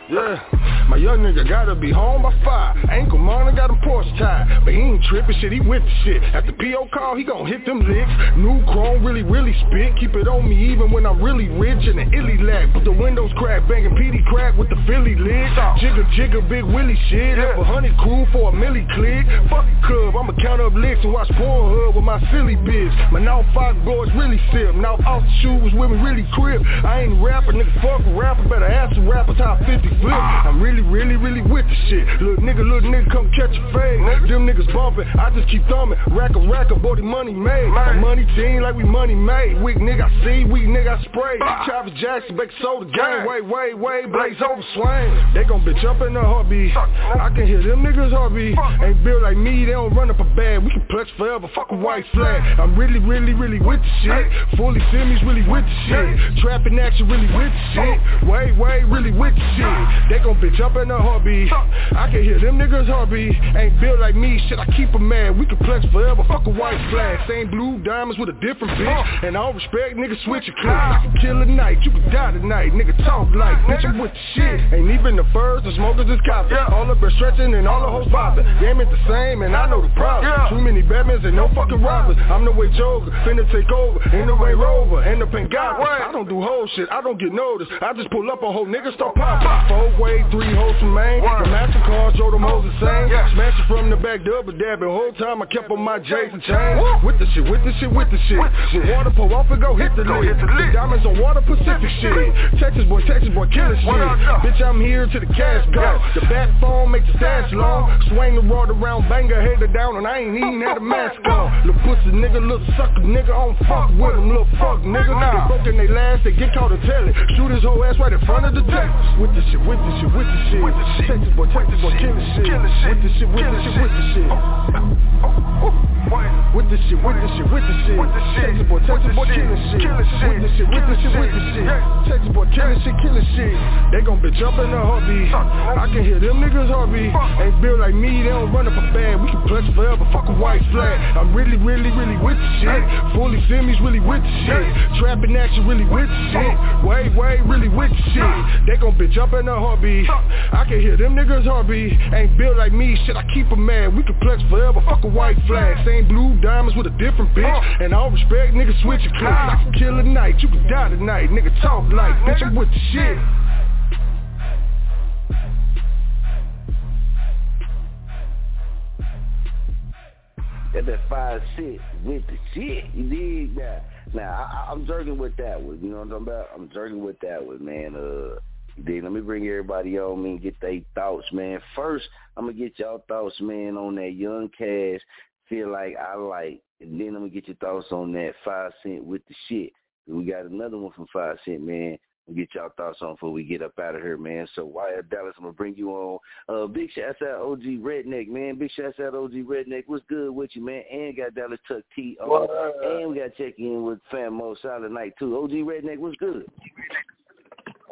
Yeah. My young nigga gotta be home by five. Ankle monitor got him Porsche tied. But he ain't tripping shit, he with the shit. At the PO call, he gon' hit them licks. New chrome really, really spit. Keep it on me even when I'm really rich and the illy lag. Put the windows crack, banging PD crack with the Philly lid. Jigger, jigger, big Willie shit. Left a honey crew for a milli click. Fuck the cub, I'ma count up licks and watch Pornhub with my silly bitch. My now five boys really sip. Now off the shoes with me really crib. I ain't a rapper, nigga, fuck a rapper. Better ask some rappers how 50 flip. I'm really, really, really with the shit. Little nigga, little nigga, come catch a fade. Them niggas bumping, I just keep thumbing. Rack a rack a body money made. My money team like we money made. Weak nigga, I see, weak nigga, I spray. Travis Jackson, Beck soda game. Wait, wait, wait, blaze over swing. They gon' bitch up in the heartbeat. I can hear them niggas heartbeat. Ain't built like me, they don't run up a bag. We can pledge forever, fuck a white flag. I'm really, really, really with the shit. Fully semis really with the shit. Trapping action really with the shit. Wait, wait, really with the shit. They gon' bitch up in the heartbeat. I can hear them niggas heartbeat. Ain't built like me, shit, I keep 'em mad. We can flex forever, fuck a white flag. Same blue diamonds with a different bitch. And all respect, nigga, switch your clip. I can kill a night, you can die tonight. Nigga, talk like, bitch, I'm with the shit. Ain't even the first, the smokers is copping. All the breath stretching and all the hoes bopping. Game ain't the same, and I know the problem. Too many Batmans and no fucking robbers. I'm the way Joker, finna take over. In the way Rover, and the pink goblin. I don't do whole shit, I don't get noticed. I just pull up a whole nigga start popping. Four way, three hoes from Maine. The MasterCard, show them hoes the same. Smash it from the back, double dabbing. Whole time I kept on my Jason chain. With the shit, with the shit, with the shit. With water pull off and go hit the lid. Diamonds on water Pacific shit. Texas boy, Texas boy, killer shit. Bitch, I'm here to the cash go. The back phone make the stash long. Swing the rod around, banger, her head down, and I ain't even had a mask on. Little pussy nigga, little sucker nigga, I don't fuck with him, little fuck nigga. They broke in they last, they get caught and tell it. Shoot his whole ass right in front of the Texas. With the shit, with the shit, with the shit. With the shit. Texas boy, Texas boy, killer shit. With the shit, with the shit, with the shit. With the shit, with the shit, with the shit. Texas boy, Texas boy, killing shit. With the shit, with the shit, with the shit. Texas boy, killing shit, killing shit. They gon' bitch up in the heartbeat. I can hear them niggas heartbeat. Ain't built like me, they don't run up a bag. We can flex forever, fuck a white flag. I'm really, really, really with the shit. Fully semis really with the shit. Trapping action really with the shit. Way, way, really with the shit. They gon' bitch up in the heartbeat. I can hear them niggas heartbeat. Ain't built like me, shit, I keep 'em mad. We can flex forever, fuck a white flag. Same blue diamonds with a different bitch. And all respect, nigga, switch your clip. I can kill a night, you can die tonight. Nigga, talk like, bitch, I'm with the shit. Got that five shit with the shit. You dig that? Now I, I'm jerking with that one. You know what I'm talking about? I'm jerking with that one, man. Uh, dig? Let me bring everybody on me and get their thoughts, man. First, I'm gonna get y'all thoughts, man, on that Young Cash. Feel like I like, and then I'm gonna get your thoughts on that five cent with the shit. We got another one from five cent, man. We'll get y'all thoughts on before we get up out of here, man. So Wyatt Dallas, I'm gonna bring you on. Uh, big shouts out OG Redneck, man. Big shouts out OG Redneck. What's good with you, man? And got Dallas Chuck T on. And we got check in with Fam Mo Silent Night too. OG Redneck, what's good?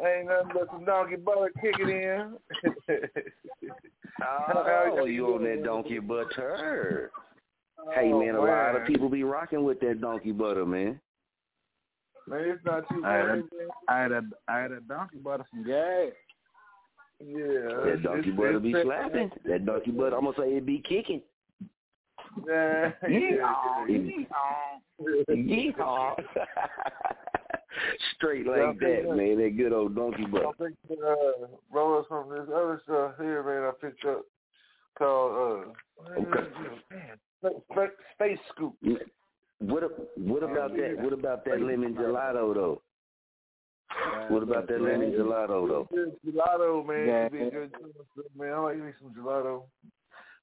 Ain't nothing but some donkey butter kicking in. oh, you on that donkey butter? Hey man, a lot of people be rocking with that donkey butter, man. Man, it's not too I had, bad. a, I had a I had a donkey butter some gas. Yeah. That donkey it's- butter it's- be slapping. That donkey butter, I'm gonna say it be kicking. Yeah. Yeehaw. Yeehaw. Straight like that, man. That good old donkey I butter. think uh, roll some of this other stuff here, man. I picked up called uh, man, Space, Space Scoop. Mm, what what about that? What about that lemon gelato though? What about that lemon Gelato though? Gelato, man. Yeah. Good man. I like me some gelato.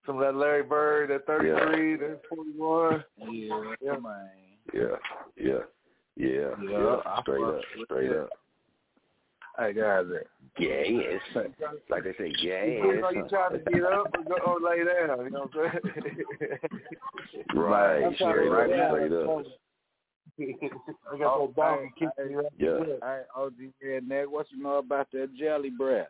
Some of that Larry Bird, that 33, that 41. Yeah, Yeah. man. Yeah, yeah, yeah, yeah. I Straight fuck up, with got it. up. Hey guys, Yes. Like they say, You know, you yes. trying to get up or go or lay down. You know what I'm saying? Right, I'm trying to straight lay up, down. straight up. I got that donkey hey, kicking me right Yeah. there. Hey, OG Redneck, what you know about that jelly breath?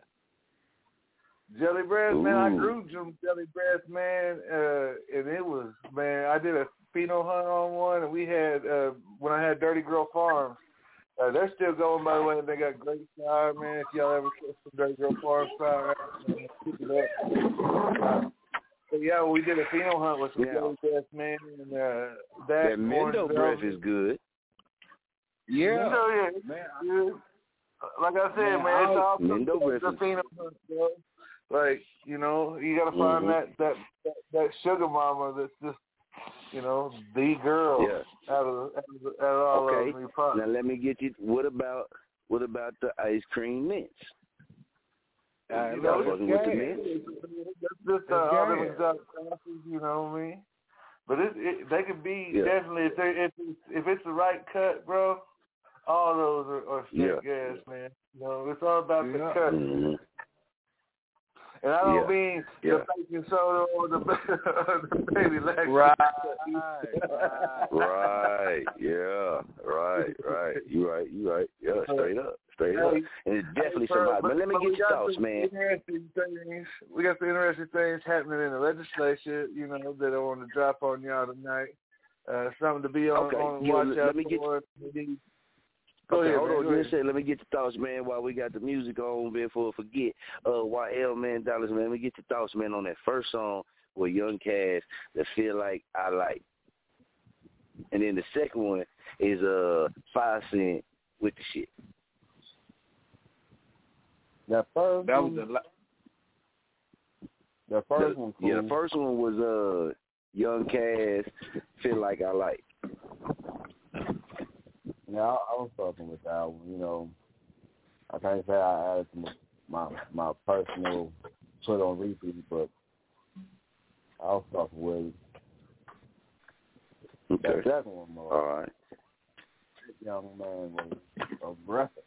Jelly breath, man. I Ooh. grew some jelly breath, man, uh, and it was, man. I did a pheno hunt on one, and we had uh, when I had Dirty Girl Farms. Uh, they're still going, by the way. They got great fire, man. If y'all ever catch some Dirty Girl Farms fire, man, pick it up. But yeah, we did a pheno hunt with some Yeah. jelly breath, man, and uh, that That Mendo breath is good. Yeah. Mendo, yeah, Man, good. Like I said, Man, man, it's I- all Mendo breath the is pheno hunt, bro. Like you know, you gotta find Mhm. that, that that that sugar mama that's just you know the girl Yeah. out of out of, out of all Okay. of them. you Now let me get you. What about what about the ice cream mints? Hey, you know, Y'all fucking with the gas. mints? That's just uh, It's all them exotic sauces, you know what I mean? But it, it they could be Yeah. definitely if they if it's, if it's the right cut, bro. All those are, are straight Yeah. gas, man. You know, it's all about the Yeah. cut. Mhm. And I don't Yeah. mean Yeah. the baking soda or the, the baby Lexus. Right, right. Right. Yeah. Right. Right. You right. You right. Yeah. Straight up. Straight up. And it's definitely Hey, somebody. But let me but get your thoughts, man. Things. We got some interesting things happening in the legislature, you know, that I want to drop on y'all tonight. Uh, something to be on, Okay, on watch let out me get- for. Go okay, ahead, hold man. on. Go Just ahead. say, let me get your thoughts, man. While we got the music on, before I forget, uh, YL man, dollars, man. Let me get your thoughts, man, on that first song with Young Cass that feel like I like, and then the second one is uh Five Cent with the shit. That first That was one, the la- the first The- one, cool. Yeah, the first one was uh Young Cass feel like I like. Yeah, I, I was talking with that one. You know, I can't say I added to my my, my personal put on repeat, but I was talking with it. Okay. That second one, more. All right. young man was aggressive.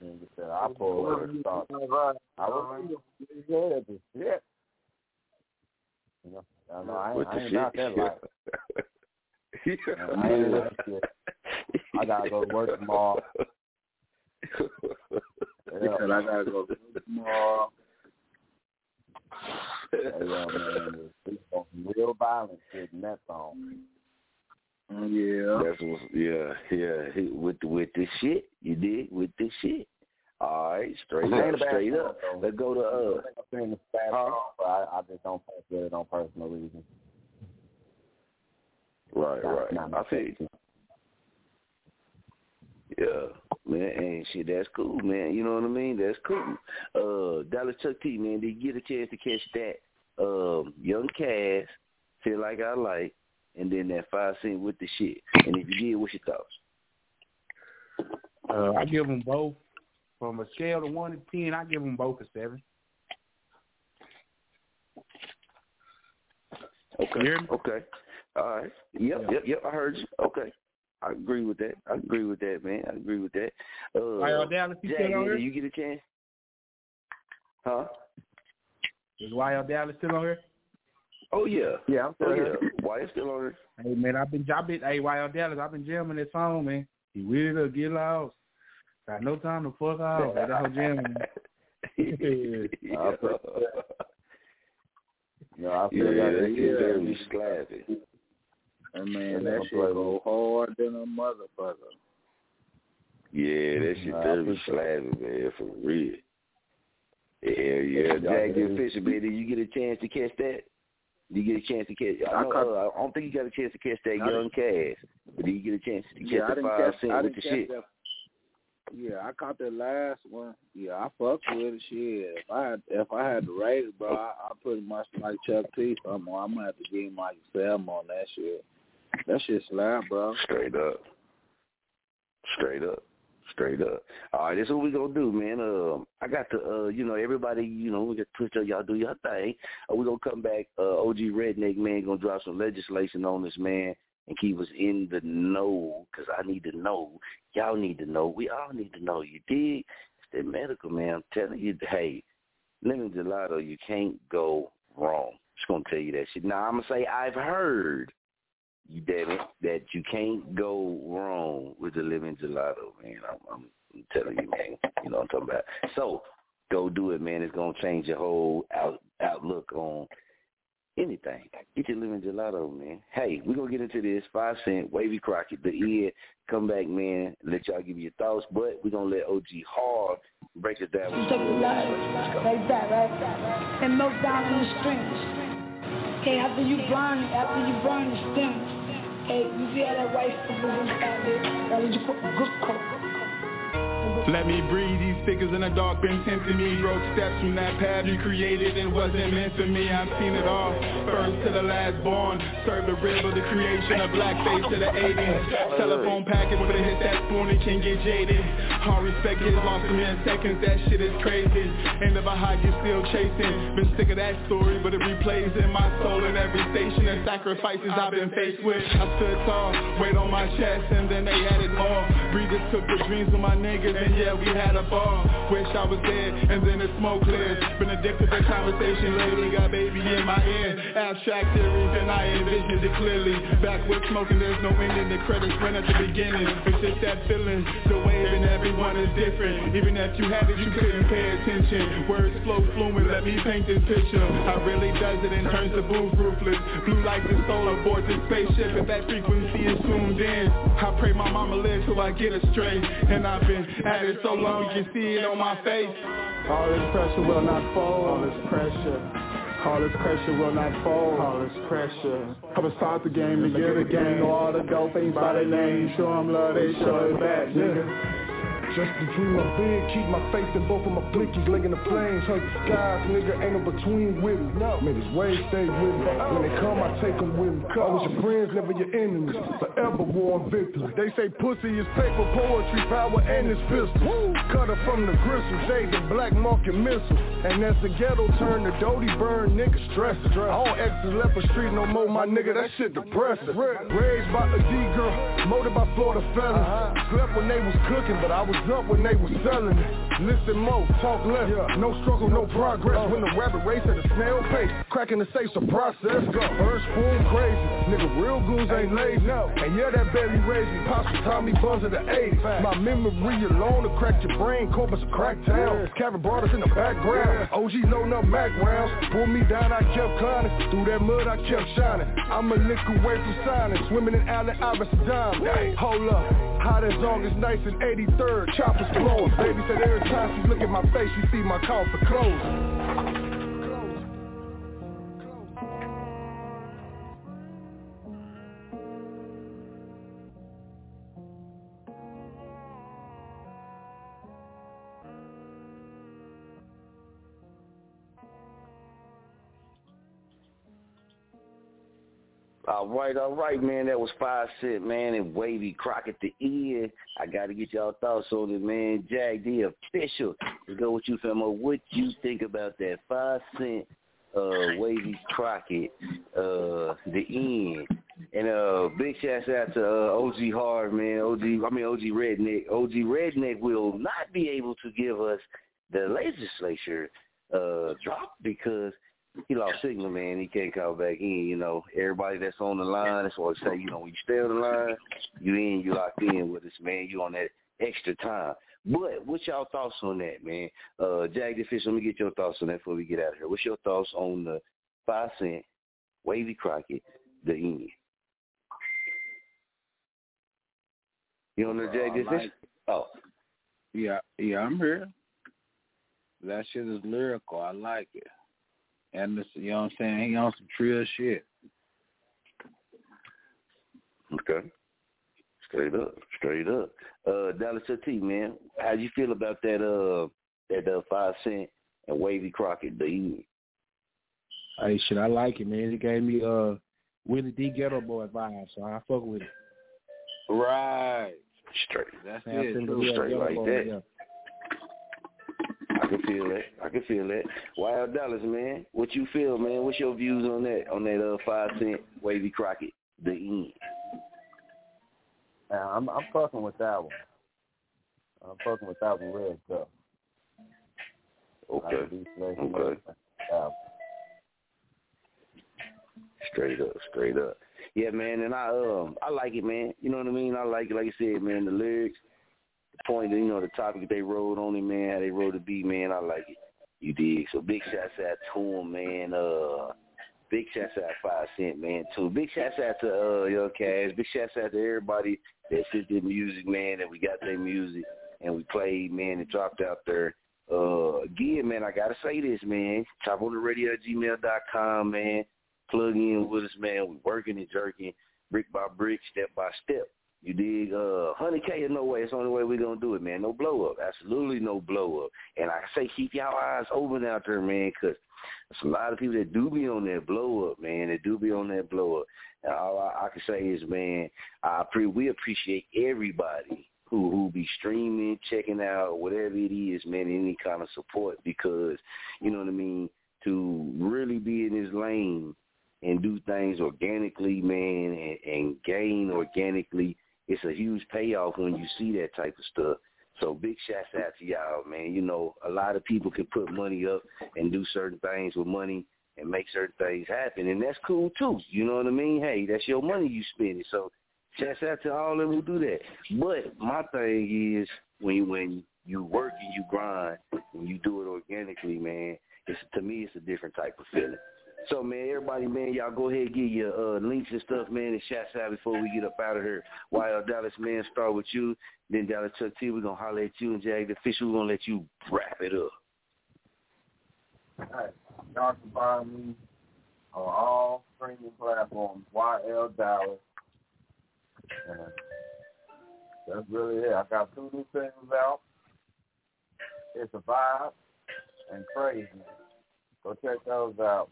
And he said, I pulled over and thought, I was good at the shit. You know, I, know, I, ain't- With I ain't shit. about that life. Yeah. I ain't with. I gotta go to work tomorrow. He said, I gotta go to work tomorrow. Hey, young man, he's on some real violent shit in that song. Yeah. That's what, yeah, yeah. He, with with this shit, you did with this shit. All right, straight up, straight up. though. Let's go to uh. don't think I'm saying it's song, but I, I just don't fuck it on personal reasons. Right, Not- right. not I feel you. Yeah, man, and shit, that's cool, man. You know what I mean? That's cool. Uh, Dallas Chuck T, man, did you get a chance to catch that? Um, Young Cass, feel like I like, and then that five cent with the shit. And if you did, what's your thoughts? Uh, I give them both from a scale of one to ten. I give them both a seven. Okay. Okay. All right. Yep, yep, yep. I heard you. Okay. I agree with that. I agree with that, man. I agree with that. Uh, All right, Dallas, you Jack, still on did here? you get a chance? Huh? Is YL Dallas still on here? Oh yeah. Yeah, I'm Oh still yeah. here. Why is still on here? Hey man, I've been, I've been, hey YL Dallas, I've been jamming that song, man. He with it or get lost. Got no time to fuck off. That's how jamming. yeah. I No, I feel Yeah, like that it shit is. And man, that I'm shit go hard than a motherfucker. Yeah, that shit I very appreciate slappy, man, for real. Yeah, yeah. Jack Fisher, man, did you get a chance to catch that? Did you get a chance to catch? I, I know, caught- uh, I don't think you got a chance to catch that I young Cass, but did you get a chance to catch Yeah, I the five catch. cent I with the shit? that. Yeah, I caught that last one. Yeah, I fucked with it. Shit, if I had if I had to rate it, bro, I, I pretty much like Chuck T. So I'm, I'm gonna have to give him like seven on that shit. That shit slap, bro. Straight up. Straight up. Straight up. All right, this is what we gonna do, man. Um, I got to, uh, you know, everybody, you know, we got Twitter, y'all do your thing. Uh, we gonna come back. Uh, OG Redneck man gonna drop some legislation on this man and keep us in the know, cause I need to know. Y'all need to know. We all need to know. You dig? It's medical man. I'm telling you, hey, living gelato, you can't go wrong. Just gonna tell you that shit. Now I'm gonna say I've heard it, that you can't go wrong with the living gelato, man. I'm, I'm telling you, man. You know what I'm talking about. So go do it, man. It's gonna change your whole out, outlook on anything. Get your living gelato, man. Hey, we're gonna get into this. Five cent, Wavy Crockett, the ear. Come back, man. Let y'all give you your thoughts, but we're gonna let OG Hard break it down. Like that, right? And melt down in the strings. Okay, after you burn, after you burn the stems, hey, you see how that white is inside there? That is you put good coke. Let me breathe these figures in the dark been tempting me. Broke steps from that path you created and wasn't meant for me. I've seen it all, first to the last born. Serve the rib of the creation of blackface to the 80s Telephone package with a hit that spoon it can get jaded. All respect is lost in seconds, that shit is crazy. End of a high you still chasing. Been sick of that story but it replays in my soul in every station And sacrifices I've been faced with. I stood tall, weight on my chest and then they added more. Breathers took the dreams of my niggas and yeah, we had a ball. Wish I was dead, and then the smoke cleared. Been addicted to conversation lately, got baby in my ear. Abstract theories, and I envisioned it clearly. Back with smoking, there's no ending. The credits run at the beginning. It's just that feeling, the wave, and everyone is different. Even if you had it, you couldn't pay attention. Words flow fluent, let me paint this picture. I really does it and turns the booth ruthless. Blue like the soul aboard this spaceship, if that frequency is tuned in. I pray my mama lives till I get straight. And I've been at it so long, you can see it on my face. All this pressure will not fold. All this pressure. All this pressure will not fold. All this pressure. I was start the game to get the game. All the dope ain't by their name. Show 'em love, they show it back, nigga. Just to dream of big, keep my faith in both of my blickies, licking the flames, hug the skies, nigga, ain't no between with me. No, man, this way stay with me. When they come, I take them with me. Always your friends, never your enemies. Forever war and victory. They say pussy is paper, poetry, power, and his pistol. Cut her from the gristle, shade the black market missile. And as the ghetto turn to Doty burn, nigga stress. I don't exit left the street no more, my nigga, that shit depressing. Raised by a D girl, molded by Florida fellas. Uh-huh. Slept when they was cooking, but I was up when they was selling it. Listen more, talk less. No struggle, no progress. Uh-huh. When the rabbit race at a snail pace, cracking the safe, so process go. First spoon crazy, nigga, real goons ain't lazy. And yeah, that belly raised me. Pops Tommy Buzz of the 80s. My memory alone to crack your brain, corpus of crack town. Kevin brought us in the background. OG loading up Mac rounds. Pull me down, I kept climbing. Through that mud, I kept shining. I'm a lick away from signing. Swimming in Allen Iverson dime. Hold up. Hot as August nights in 83rd, choppers blowing. Baby said every time she look at my face, she see my coffin closing. All right, all right, man. That was five cent, man, and Wavy Crockett the ear. I got to get y'all thoughts on it, man. Jag the official. Let's go with you, famo. What you think about that five cent uh Wavy Crockett, uh the end. And uh big shout out to uh, OG Hard, man. OG I mean OG Redneck. OG Redneck will not be able to give us the legislature uh drop because he lost signal, man. He can't call back in. You know, everybody that's on the line. That's why I say, you know, when you stay on the line, you in, you locked in with us, man. You on that extra time. But what's y'all thoughts on that, man? Uh, Jag the Fish, let me get your thoughts on that before we get out of here. What's your thoughts on the five cent Wavy Crockett, the end? You on the Jag the Fish? Oh, Yeah, yeah, I'm here. That shit is lyrical. I like it. And this, you know what I'm saying? He on some trill shit. Okay. Straight up, straight up. Uh, Dallas T, man, how you feel about that? Uh, that uh, five cent and Wavy Crockett, the E? Hey, shit, I like it, man. It gave me uh Willie D Geto Boy vibes, so I fuck with it. Right. Straight. That's Man, I it. send too. it Straight to like you. that. I can feel that. I can feel that. Wild Dallas, man. What you feel, man? What's your views on that? On that uh five cent Wavy Crockett, the end. Uh, I'm I'm fucking with that one. I'm fucking with that one real tough. Okay. Like, Okay. Straight up, straight up. Yeah, man, and I um I like it, man. You know what I mean? I like it, like you said, man. The lyrics, point, you know, the topic they wrote on it, man. How they wrote the beat, man. I like it. You dig? So big shouts out to him, man. Uh, big shouts out Five Cent, man. Too. Big shouts out to uh Young Cash. Big shouts out to everybody that sent their music, man. That we got their music and we played, man. It dropped out there. Uh, again, man, I gotta say this, man. Chop On It Radio at gmail.com, man. Plug in with us, man. We working and jerking, brick by brick, step by step. You dig? Uh, 100K is no way. It's the only way we're going to do it, man. No blow up. Absolutely no blow up. And I say keep y'all eyes open out there, man, because there's a lot of people that do be on that blow up, man. That do be on that blow up. And all I, I can say is, man, I pre- we appreciate everybody who who be streaming, checking out, whatever it is, man, any kind of support because, you know what I mean, to really be in this lane and do things organically, man, and, and gain organically, it's a huge payoff when you see that type of stuff. So big shouts out to y'all, man. You know, a lot of people can put money up and do certain things with money and make certain things happen, and that's cool too. You know what I mean? Hey, that's your money you spending. So shouts out to all of them who do that. But my thing is when when you work and you grind and you do it organically, man, it's to me it's a different type of feeling. So man, everybody, man, y'all go ahead and get your uh, links and stuff, man, and shouts out before we get up out of here. Wild Dallas, man, start with you, then Dallas Chuck T. We're gonna holler at you and Jag the official. We're gonna let you wrap it up. Alright, y'all can find me on all streaming platforms. YL Dallas. And that's really it. I got two new singles out. It's a vibe and crazy. Go check those out.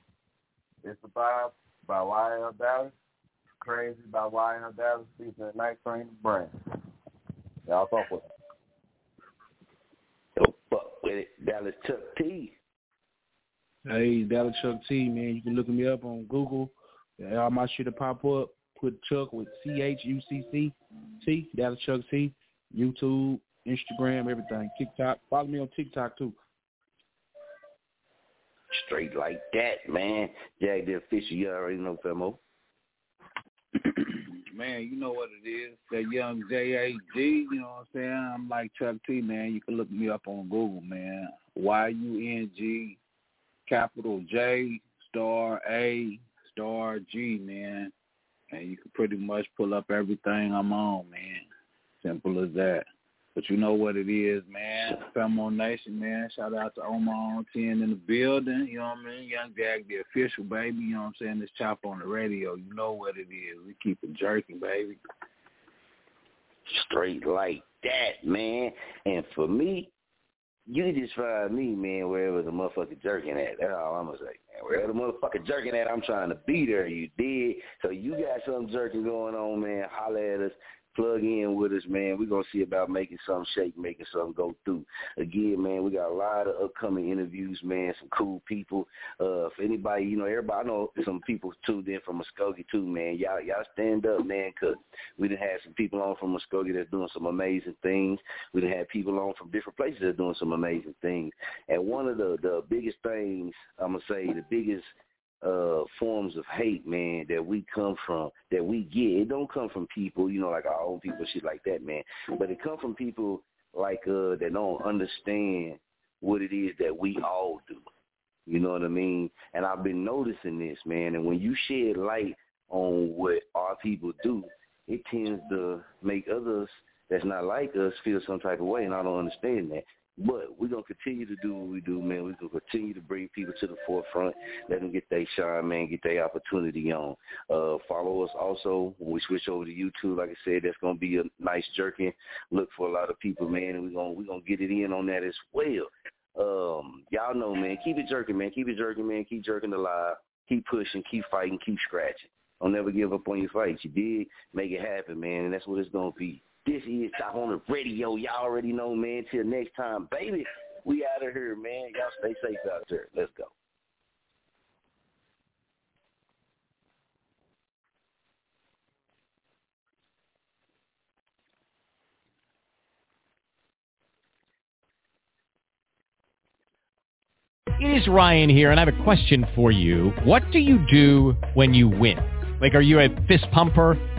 It's a vibe by YL Dallas. Crazy by YL Dallas. Featuring Night Train Brand. Y'all fuck with it. Yo, fuck with it, Dallas Chuck T. Hey, Dallas Chuck T, man. You can look me up on Google. Yeah, all my shit will pop up. Put Chuck with C H U C C T, Dallas Chuck T, YouTube, Instagram, everything. TikTok. Follow me on TikTok too. Straight like that, man. Jag the official, you already know, Femo. man, you know what it is. That young J-A-G, you know what I'm saying? I'm like Chuck T, man. You can look me up on Google, man. Y-U-N-G, capital J, star A, star G, man. And you can pretty much pull up everything I'm on, man. Simple as that. But you know what it is, man. Femo Nation, man. Shout out to Omar on 10 in the building. You know what I mean? Young Jack, the official, baby. You know what I'm saying? This Chop On It Radio. You know what it is. We keep it jerking, baby. Straight like that, man. And for me, you can just find me, man, wherever the motherfucker jerking at. That's all I'm gonna say, man. Wherever the motherfucker jerking at, I'm trying to be there. You did. So you got something jerking going on, man. Holler at us. Plug in with us, man. We're gonna see about making something shake, making something go through. Again, man, we got a lot of upcoming interviews, man. Some cool people. Uh, for anybody, you know, everybody I know some people tuned in from Muskogee too, man. Y'all, y'all stand up, man, 'cause we done had some people on from Muskogee that's doing some amazing things. We done had people on from different places that's doing some amazing things. And one of the the biggest things I'm gonna say, the biggest uh forms of hate, man, that we come from, that we get. It don't come from people, you know, like our own people, shit like that, man. But it come from people like uh that don't understand what it is that we all do. You know what I mean? And I've been noticing this, man. And when you shed light on what our people do, it tends to make others that's not like us feel some type of way, and I don't understand that. But we're to continue to do what we do, man. We're to continue to bring people to the forefront, let them get their shine, man, get their opportunity on. Uh, follow us also when we switch over to YouTube. Like I said, that's to be a nice jerking look for a lot of people, man, and we're going we're gonna get it in on that as well. Um, y'all know, man, keep it jerking, man. Keep it jerking, man. Keep jerking the alive. Keep pushing, keep fighting, keep scratching. Don't never give up on your fights. You did make it happen, man, and that's what it's to be. This is Chop On It Radio. Y'all already know, man. Till next time, baby. We out of here, man. Y'all stay safe out there. Let's go. It is Ryan here, and I have a question for you. What do you do when you win? Like, are you a fist pumper,